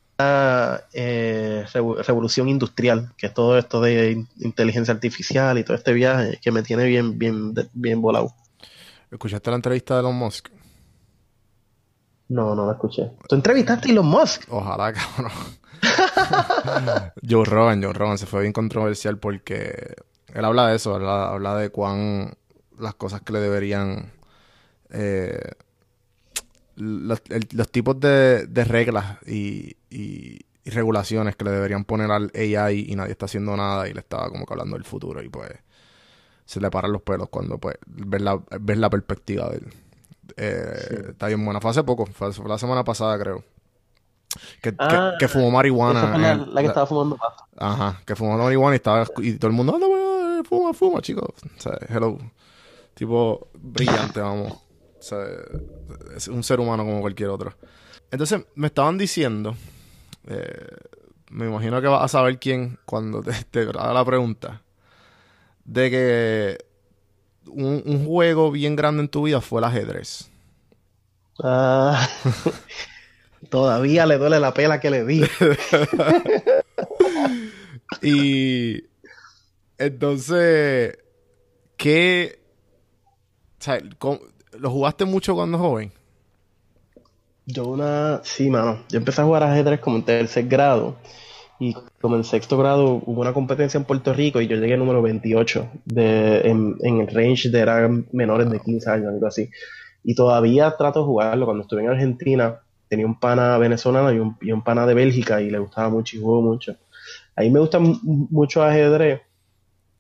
eh, revo- revolución industrial, que es todo esto de in- inteligencia artificial y todo este viaje que me tiene bien, bien, bien volado. ¿Escuchaste la entrevista de Elon Musk? No, no la escuché. ¿Tú entrevistaste a Elon Musk? Ojalá, cabrón. Joe Rogan, Joe Rogan se fue bien controversial porque él habla de eso, habla, habla de cuán las cosas que le deberían eh, los, el- los tipos de, de reglas y, y- y regulaciones que le deberían poner al AI y nadie está haciendo nada y le estaba como que hablando del futuro y pues se le paran los pelos cuando pues ves la, ves la perspectiva de él. Eh, Está bien buena. Fue hace poco, fue, fue la semana pasada creo. Que, Ah, que fumó marihuana. Esa la, que estaba fumando pasto. Ajá, que fumó marihuana y estaba y todo el mundo, anda, weón, fuma, fuma, chicos. O sea, hello. Tipo, brillante, vamos. O sea, es un ser humano como cualquier otro. Entonces, me estaban diciendo, eh, me imagino que vas a saber quién cuando te, te haga la pregunta, de que un, un juego bien grande en tu vida fue el ajedrez. Ah, todavía le duele la pela que le di. Y entonces, ¿qué? O sea, ¿cómo- ¿lo jugaste mucho cuando joven? Yo una, sí, mano, yo empecé a jugar ajedrez como en tercer grado y como en sexto grado hubo una competencia en Puerto Rico y yo llegué número 28 de, en, en el range de eran menores de 15 años, algo así. Y todavía trato de jugarlo. Cuando estuve en Argentina tenía un pana venezolano y un, y un pana de Bélgica y le gustaba mucho y jugó mucho. A me gusta mu- mucho ajedrez,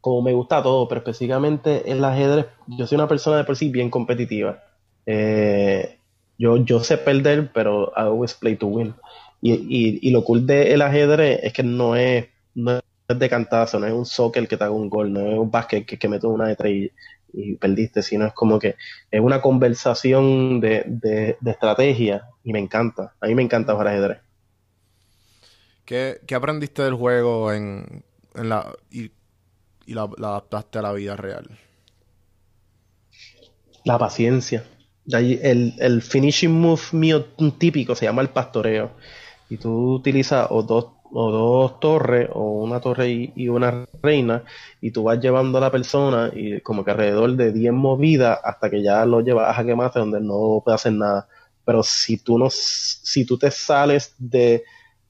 como me gusta todo, pero específicamente el ajedrez, yo soy una persona de por sí bien competitiva. Eh, yo, yo sé perder, pero I always play to win. Y, y, y lo cool del ajedrez es que no es, no es de cantazo, no es un soccer que te haga un gol, no es un básquet que, que mete una de tres y, perdiste, sino es como que es una conversación de, de, de estrategia y me encanta. A mí me encanta jugar ajedrez. ¿Qué, qué aprendiste del juego en, en la, y, y la, la adaptaste a la vida real? La paciencia. El, el finishing move mío típico se llama el pastoreo. Y tú utilizas o dos, o dos torres, o una torre y, una reina, y tú vas llevando a la persona y como que alrededor de 10 movidas hasta que ya lo llevas a jaque mate donde no puede hacer nada. Pero si tú no, si tú te sales de,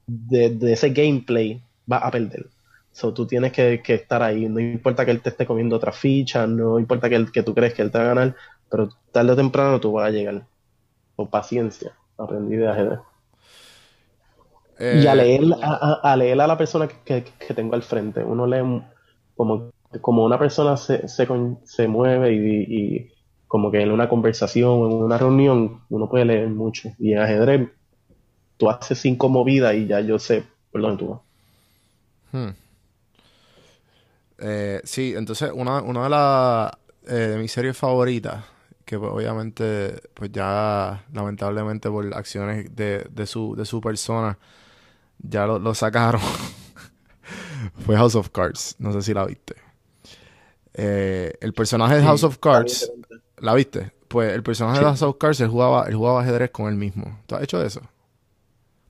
de, ese gameplay, vas a perder. So, tú tienes que, estar ahí. No importa que él te esté comiendo otra ficha, no importa que, que tú crees que él te va a ganar, pero tarde o temprano tú vas a llegar. Con paciencia. Aprendí de ajedrez. Eh, Y a leer a, leer a la persona que, tengo al frente. Uno lee como, como una persona se, se, con- se mueve y, y como que en una conversación, en una reunión, uno puede leer mucho. Y en ajedrez, tú haces cinco movidas y ya yo sé por dónde tú vas. Hmm. Eh, sí, entonces una, una de las eh, de mis series favoritas, que pues, obviamente pues ya lamentablemente por acciones de, de su, de su persona ya lo, lo sacaron, fue House of Cards, no sé si la viste. Eh, el personaje de House of Cards, ¿la viste? Pues el personaje de House of Cards, él jugaba, él jugaba ajedrez con él mismo. ¿Tú has hecho eso?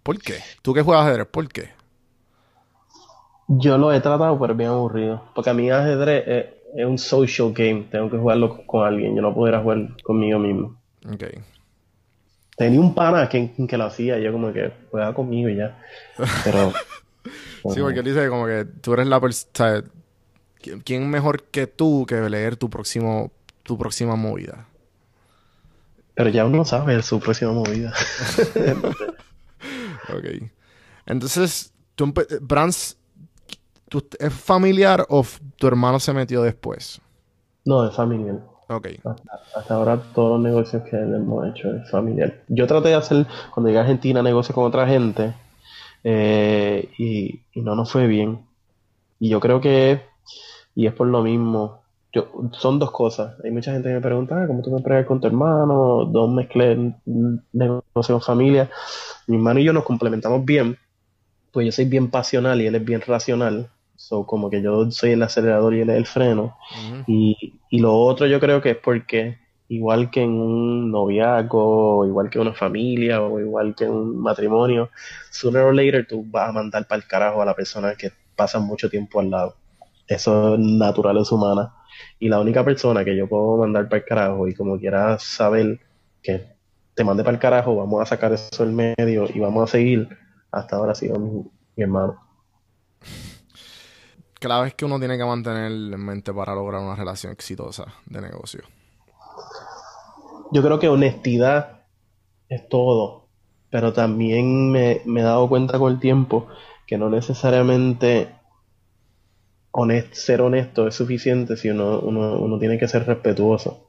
¿Por qué? ¿Tú que juegas ajedrez? ¿Por qué? Yo lo he tratado, pero es bien aburrido. Porque a mí ajedrez es, es un social game. Tengo que jugarlo con, con alguien. Yo no pudiera jugar conmigo mismo. Ok. Tenía un pana que, que lo hacía. Yo como que juega conmigo y ya. Pero... Sí, porque él dice como que tú eres la persona. ¿Quién mejor que tú que leer tu próximo, tu próxima movida? Pero ya uno sabe su próxima movida. Ok. Entonces, tú Brands, ¿tú- ¿es familiar o tu hermano se metió después? No, es familiar. Ok. Hasta, ahora todos los negocios que hemos hecho es familiar. Yo traté de hacer, cuando llegué a Argentina, negocios con otra gente eh, y, no nos fue bien. Y yo creo que, y es por lo mismo, yo, son dos cosas. Hay mucha gente que me pregunta, "Ah, ¿cómo tú me pregas con tu hermano? Dos mezclé negocios con familia. Mi hermano y yo nos complementamos bien, pues yo soy bien pasional y él es bien racional. So, como que yo soy el acelerador y él es el freno. Y, y lo otro yo creo que es porque igual que en un noviazgo, o igual que una familia, o igual que en un matrimonio, sooner or later tú vas a mandar para el carajo a la persona que pasa mucho tiempo al lado. Eso es naturaleza humana. Y la única persona que yo puedo mandar para el carajo y como quiera saber que te mande para el carajo, vamos a sacar eso del medio y vamos a seguir, hasta ahora ha sido mi, mi hermano. Clave es que uno tiene que mantener en mente para lograr una relación exitosa de negocio. Yo creo que honestidad es todo, pero también me, he dado cuenta con el tiempo que no necesariamente ser honesto es suficiente si uno, uno, uno tiene que ser respetuoso.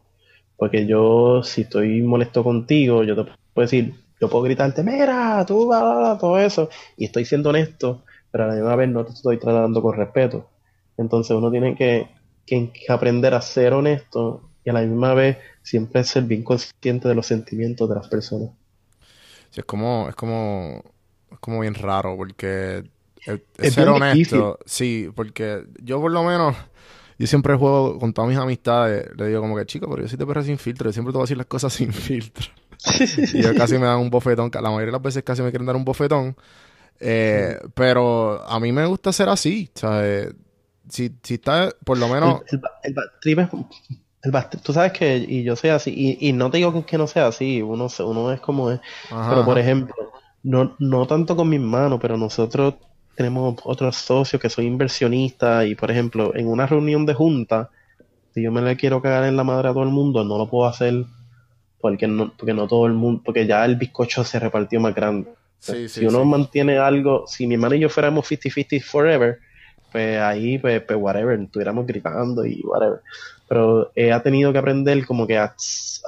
Porque yo, si estoy molesto contigo, yo te puedo decir, yo puedo gritarte, mira, tú, bla, bla, bla", todo eso, y estoy siendo honesto, pero a la misma vez no te estoy tratando con respeto. Entonces uno tiene que, que- que aprender a ser honesto y a la misma vez siempre ser bien consciente de los sentimientos de las personas. Sí, es como, es como, es como bien raro porque es, Es ser honesto. Sí, porque yo por lo menos, yo siempre juego con todas mis amistades, le digo como que, chico, pero yo soy de perra sin filtro, yo siempre te voy a decir las cosas sin filtro. Y yo casi me dan un bofetón, la mayoría de las veces casi me quieren dar un bofetón. Eh, Pero a mí me gusta ser así, ¿sabes? Si, si está, por lo menos... El, el, el el tú sabes que, y yo soy así, y, y no te digo que no sea así, uno, se- uno es como es, Ajá, pero por ejemplo, no, no tanto con mis manos, pero nosotros tenemos otros socios que son inversionistas, y por ejemplo, en una reunión de junta, si yo me le quiero cagar en la madre a todo el mundo, no lo puedo hacer porque no, porque no todo el mundo, porque ya el bizcocho se repartió más grande. Sí, sí, si uno sí. mantiene algo, si mi hermano y yo fuéramos 50-50 forever, pues ahí, pues, pues whatever, estuviéramos gritando y whatever. Pero eh, ha tenido que aprender como que a,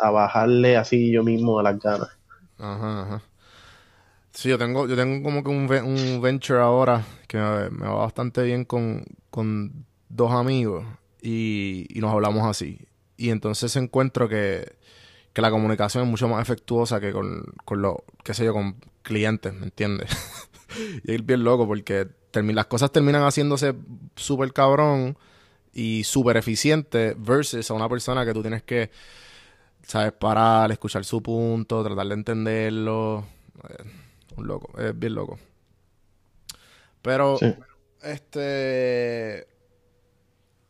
a bajarle así yo mismo a las ganas. Ajá, ajá. Sí, yo tengo, yo tengo como que un, un venture ahora que me, me va bastante bien con, con dos amigos y, y nos hablamos así. Y entonces encuentro que, que la comunicación es mucho más efectuosa que con, con los, qué sé yo, con clientes, ¿me entiendes? y es bien loco porque las cosas terminan haciéndose súper cabrón y súper eficiente versus a una persona que tú tienes que, ¿sabes? Parar, escuchar su punto, tratar de entenderlo. Eh, un loco, es bien loco. Pero, Sí. este.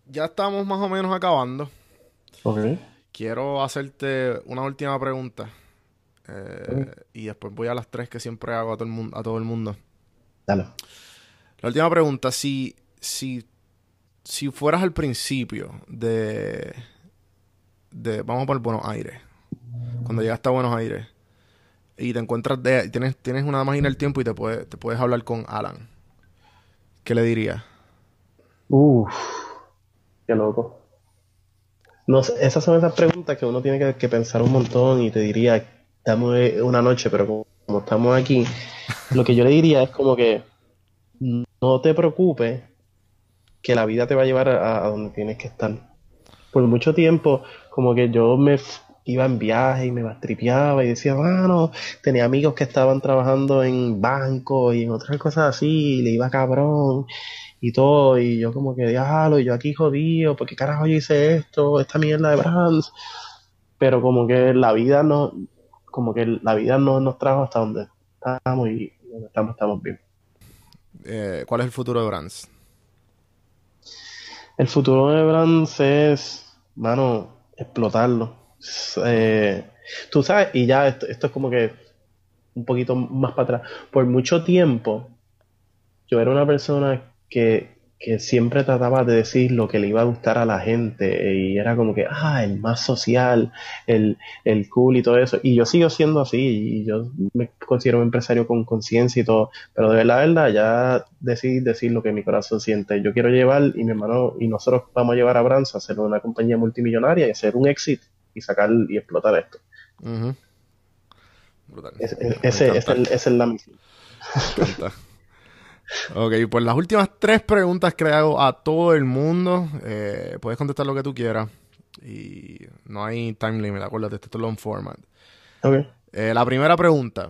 Ya estamos más o menos acabando. Ok. Quiero hacerte una última pregunta. Eh, y después voy a las tres que siempre hago a todo el mundo. A todo el mundo. Dale. La última pregunta, si, si, si fueras al principio de, de, vamos por Buenos Aires, cuando llegaste a Buenos Aires y te encuentras de, tienes, tienes una máquina del tiempo y te, puede, te puedes hablar con Alan, ¿qué le dirías? Uff, qué loco. No esas son esas preguntas que uno tiene que, que pensar un montón y te diría, dame una noche, pero como, estamos aquí, lo que yo le diría es como que no te preocupes que la vida te va a llevar a, donde tienes que estar. Por mucho tiempo, como que yo me iba en viaje y me bastripeaba y decía, bueno, tenía amigos que estaban trabajando en banco y en otras cosas así, le iba cabrón y todo, y yo como que, diablo, y yo aquí jodido, ¿por qué carajo yo hice esto, esta mierda de Brands? Pero como que la vida no, como que la vida no nos trajo hasta donde estamos y donde estamos, estamos bien. Eh, ¿Cuál es el futuro de Brands? El futuro de Brands es, mano, explotarlo. Eh, tú sabes, y ya esto, esto es como que un poquito más para atrás. Por mucho tiempo, yo era una persona que, que siempre trataba de decir lo que le iba a gustar a la gente y era como que, ah, el más social, el, el cool y todo eso. Y yo sigo siendo así y yo me considero un empresario con conciencia y todo, pero de verdad, verdad, ya decidí decir lo que mi corazón siente. Yo quiero llevar y mi hermano y nosotros vamos a llevar a Brands a hacer una compañía multimillonaria y hacer un exit y sacar y explotar esto. Brutal. Es- es- ese, esa es la misión. Ok, pues las últimas tres preguntas que le hago a todo el mundo, eh, puedes contestar lo que tú quieras y no hay time limit, acuérdate, esto es long format. Ok. Eh, la primera pregunta,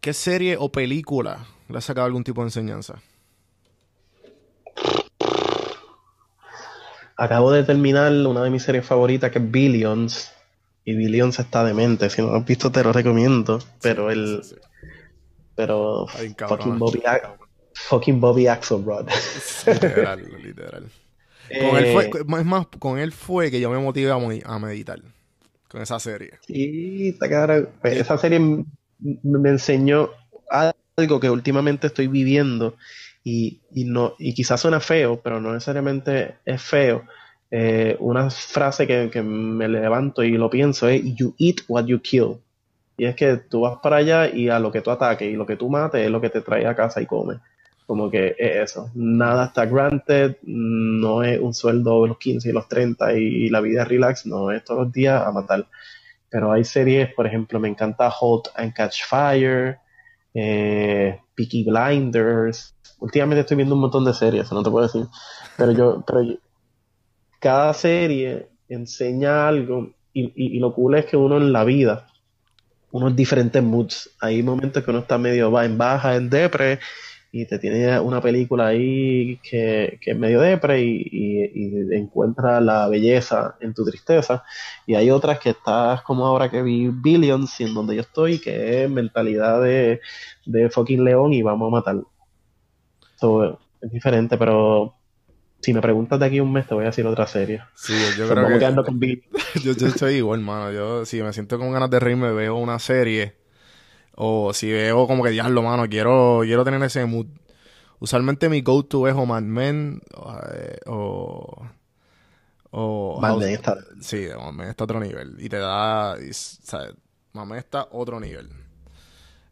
¿qué serie o película le ha sacado algún tipo de enseñanza? Acabo de terminar una de mis series favoritas que es Billions. Y Billions está demente. Si no lo has visto, te lo recomiendo. Pero el. Sí, sí. Pero. Fucking Bobby, fucking Bobby Axelrod. Literal, literal. Con él Eh, fue, es más, con él fue que yo me motivé a, a meditar. Con esa serie. Sí, está. Pues esa serie me enseñó algo que últimamente estoy viviendo y, y no, y quizás suena feo, pero no necesariamente es feo. Eh, una frase que, que me levanto y lo pienso es You eat what you kill. Y es que tú vas para allá y a lo que tú ataques y lo que tú mates es lo que te trae a casa y comes. Como que es eso. Nada está granted, no es un sueldo de los 15 y los 30 y, la vida relax, no es todos los días a matar. Pero hay series, por ejemplo, me encanta Halt and Catch Fire, eh, Peaky Blinders. Últimamente estoy viendo un montón de series, no te puedo decir. Pero yo, pero cada serie enseña algo y- y lo cool es que uno en la vida, unos diferentes moods. Hay momentos que uno está medio va en baja, en depre, y te tiene una película ahí que, que es medio depre y, y, encuentra la belleza en tu tristeza. Y hay otras que estás como ahora que vi Billions, en donde yo estoy, que es mentalidad de, de fucking león y vamos a matar. So, es diferente, pero si me preguntas de aquí a un mes, te voy a decir otra serie. Sí, yo creo que quedando con yo, yo estoy igual, mano. Yo, si me siento con ganas de reírme, veo una serie. O si veo como que diablo, mano, quiero, quiero tener ese mood. Usualmente mi go-to es o Mad Men o... eh, o, Mad Men está- Sí, Mad Men está a otro nivel. Y te da... y, ¿sabes? Mad Men está a otro nivel.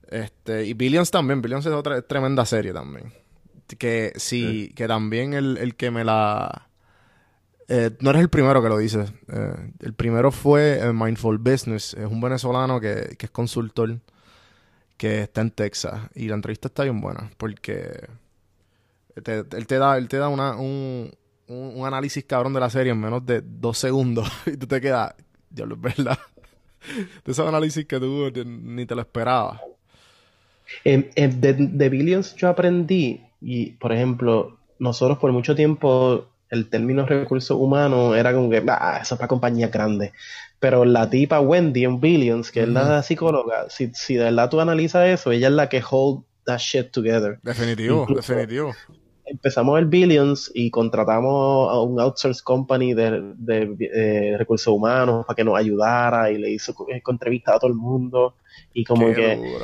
Este, y Billions también. Billions es otra es tremenda serie también. Que sí, que también el, el que me la... Eh, no eres el primero que lo dice. Eh, el primero fue eh, Mindful Business. Es un venezolano que, que es consultor que está en Texas. Y la entrevista está bien buena porque te- él te da, él te da una, un, un, un análisis cabrón de la serie en menos de dos segundos. y tú te quedas, diablo, es verdad. de esos análisis que tú ni- te lo esperabas. En- en- de, de Billions yo aprendí, y por ejemplo, nosotros por mucho tiempo el término recursos humanos era como que, ah, eso es para compañías grandes. Pero la tipa Wendy en Billions, que es la psicóloga, si, si de verdad tú analizas eso, ella es la que hold that shit together. Definitivo, Incluso- definitivo. Empezamos el Billions y contratamos a un outsource company de, de, eh, recursos humanos para que nos ayudara y le hizo entrevistas a todo el mundo y como Qué que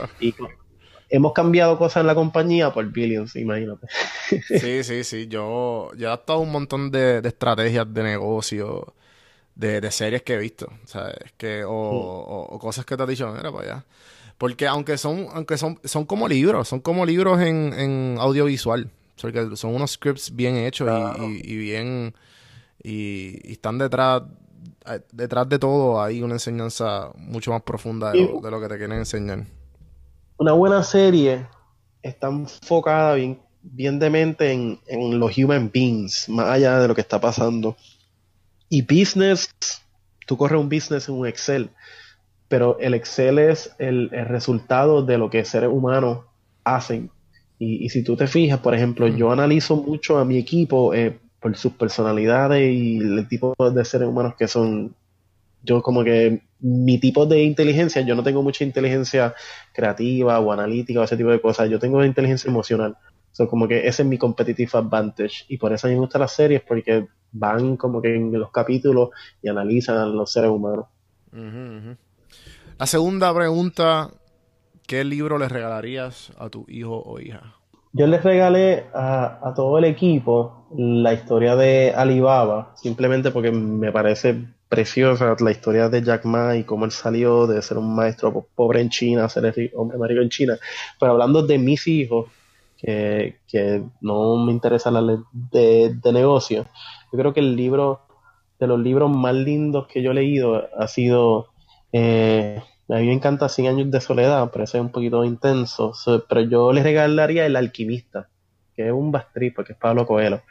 hemos cambiado cosas en la compañía por Billions, imagínate. Sí, sí, sí. Yo, yo he adaptado un montón de, de estrategias de negocio, de, de series que he visto. ¿sabes? Que, o, o- o cosas que te has dicho, mira para allá. Porque aunque son, aunque son, son como libros, son como libros en, en audiovisual. Porque son unos scripts bien hechos y- y, y bien. Y, y están detrás. eh, Detrás de todo hay una enseñanza mucho más profunda de lo, de lo que te quieren enseñar. Una buena serie está enfocada bien, bien de mente en, en los human beings, más allá de lo que está pasando. Y business, tú corres un business en un Excel, pero el Excel es el, el resultado de lo que seres humanos hacen. Y, y si tú te fijas, por ejemplo, yo analizo mucho a mi equipo eh, por sus personalidades y el tipo de seres humanos que son. Yo como que mi tipo de inteligencia, yo no tengo mucha inteligencia creativa o analítica o ese tipo de cosas, yo tengo inteligencia emocional. So, como que ese es mi competitive advantage. Y por eso a mí me gustan las series, porque van como que en los capítulos y analizan a los seres humanos. La segunda pregunta, ¿qué libro le regalarías a tu hijo o hija? Yo les regalé a, a todo el equipo la historia de Alibaba, simplemente porque me parece preciosa la historia de Jack Ma y cómo él salió de ser un maestro po- pobre en China ser hombre más rico en China. Pero hablando de mis hijos, que, no me interesa la ley de, de negocio, yo creo que el libro, de los libros más lindos que yo he leído, ha sido eh, a mí me encanta 100 años de soledad, pero ese es un poquito intenso. So, pero yo le regalaría El alquimista, que es un bastrip, porque es Pablo Coelho.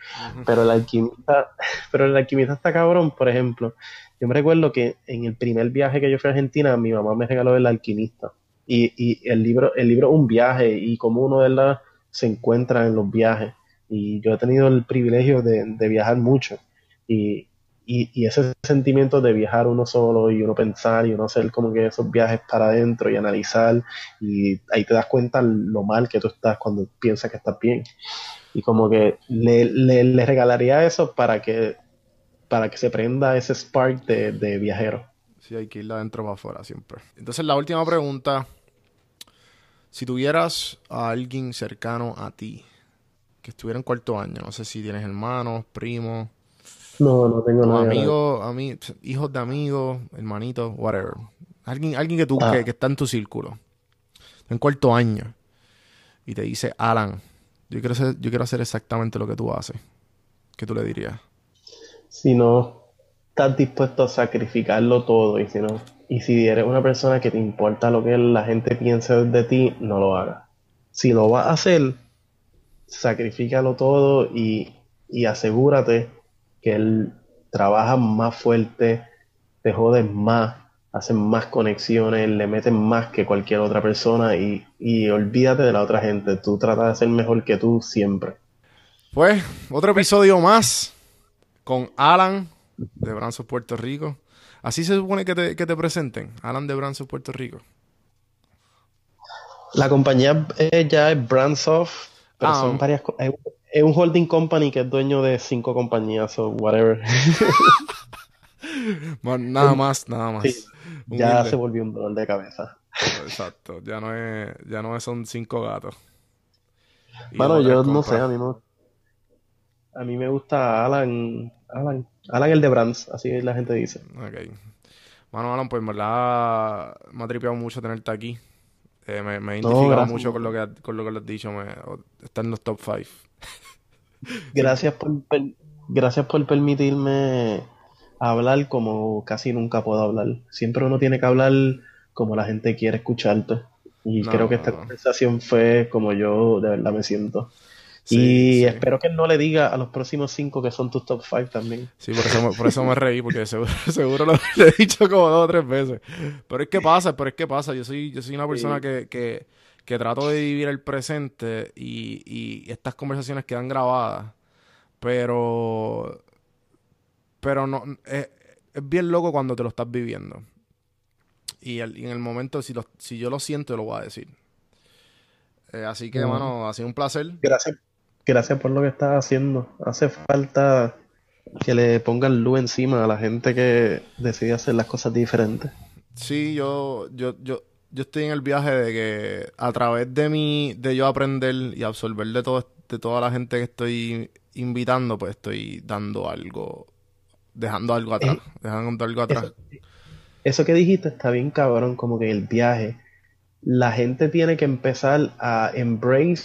Pero el alquimista, pero el alquimista está cabrón, por ejemplo. Yo me recuerdo que en el primer viaje que yo fui a Argentina, mi mamá me regaló El alquimista. Y, y el libro, el libro es un viaje y cómo uno de verdad se encuentra en los viajes. Y yo he tenido el privilegio de, de viajar mucho. Y, y, y ese sentimiento de viajar uno solo y uno pensar y uno hacer como que esos viajes para adentro y analizar y ahí te das cuenta lo mal que tú estás cuando piensas que estás bien. Y como que le, le, regalaría eso para que, para que se prenda ese spark de, de viajero. Sí, hay que ir de adentro para afuera siempre. Entonces, la última pregunta. Si tuvieras a alguien cercano a ti, que estuviera en cuarto año, no sé si tienes hermanos, primos, No, no tengo nada. amigos, ami- hijos de amigos, hermanitos, whatever. Alguien, alguien que tú, Ah. que, que está en tu círculo, en cuarto año, y te dice, Alan, yo quiero, hacer, yo quiero hacer exactamente lo que tú haces. ¿Qué tú le dirías? si no estás dispuesto a sacrificarlo todo y si no y si eres una persona que te importa lo que la gente piense de ti, no lo hagas. Si lo vas a hacer, sacrifícalo todo y, y asegúrate que el trabajas más fuerte, te jodes más, hacen más conexiones, le meten más que cualquier otra persona y, y olvídate de la otra gente. Tú tratas de ser mejor que tú siempre. Pues, otro episodio más con Alan de Branzo Puerto Rico. Así se supone que te, que te presenten, Alan de Branzo Puerto Rico. La compañía eh, ya es Brandsoft, pero Ah. son varias co- es, un holding company que es dueño de cinco compañías o whatever. Bueno, nada más, nada más. Sí, ya se volvió un dolor de cabeza. Exacto, ya no es, ya no es- son cinco gatos. Y Bueno, yo no sé, a mí no. A mí me gusta Alan, Alan, Alan el de Brands, así la gente dice. Ok. Bueno, Alan, pues en verdad me ha tripeado mucho tenerte aquí. Eh, me, me he identificado mucho con lo que, con lo que has dicho. Me, está en los top 5. Gracias por, gracias por permitirme hablar como casi nunca puedo hablar. Siempre uno tiene que hablar como la gente quiere escucharte. Y No, creo que esta no. conversación fue como yo de verdad me siento. Sí, y sí. espero que no le diga a los próximos cinco que son tus top five también. Sí, por eso, me- por eso me reí, porque seguro, seguro lo, lo he dicho como dos o tres veces. Pero es que pasa, pero es que pasa. Yo soy, yo soy una persona Sí. que, que, que trato de vivir el presente y, y estas conversaciones quedan grabadas. Pero, pero no, es, es bien loco cuando te lo estás viviendo. Y, el- y en el momento, si, lo- si yo lo siento, lo voy a decir. Eh, así que, Ujú. mano, ha sido un placer. Gracias, gracias por lo que estás haciendo. Hace falta que le pongan luz encima a la gente que decide hacer las cosas diferentes. Sí, yo, yo, yo, yo estoy en el viaje de que a través de mi, de yo aprender y absorber de todo, de toda la gente que estoy invitando, pues estoy dando algo, dejando algo atrás, Eh, dejando algo atrás. Eso, eso que dijiste está bien cabrón, como que el viaje. La gente tiene que empezar a embrace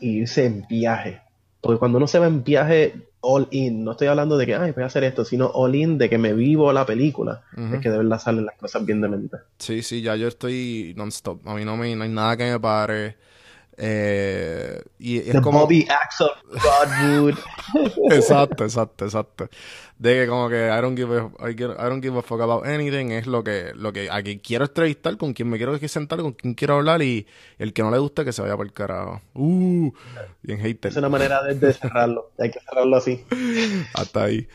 irse en viaje. Porque cuando uno se va en viaje all in, no estoy hablando de que, ay, voy a hacer esto, sino all in de que me vivo la película. Ujú. Es que de verdad salen las cosas bien de mente. Sí, sí, ya yo estoy non-stop. A mí no, me, no hay nada que me pare. Eh, y es The como... Bobby Axe of Godwood. Exacto, exacto, exacto. De que como que I don't give a, I don't give a fuck about anything es lo que, lo que a quien quiero entrevistar, con quien me quiero sentar, con quien quiero hablar y el que no le gusta que se vaya por el carajo. Uh, bien hater. Es una manera de, de cerrarlo. Hay que cerrarlo así. Hasta ahí.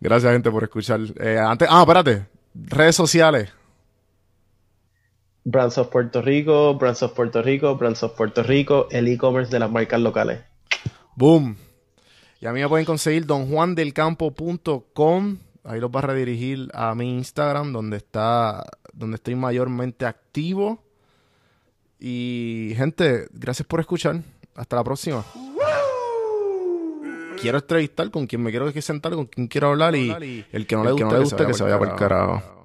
Gracias gente por escuchar. Eh, antes, ah, espérate. Redes sociales. Brands of Puerto Rico, Brands of Puerto Rico, Brands of Puerto Rico, el e-commerce de las marcas locales. Boom. Y a mí me pueden conseguir donjuandelcampo.com. Ahí los va a redirigir a mi Instagram, donde está, donde estoy mayormente activo. Y gente, gracias por escuchar. Hasta la próxima. Quiero entrevistar con quien me quiero que sentar, con quien quiero hablar y el que no le gusta, que, se vaya por el carajo.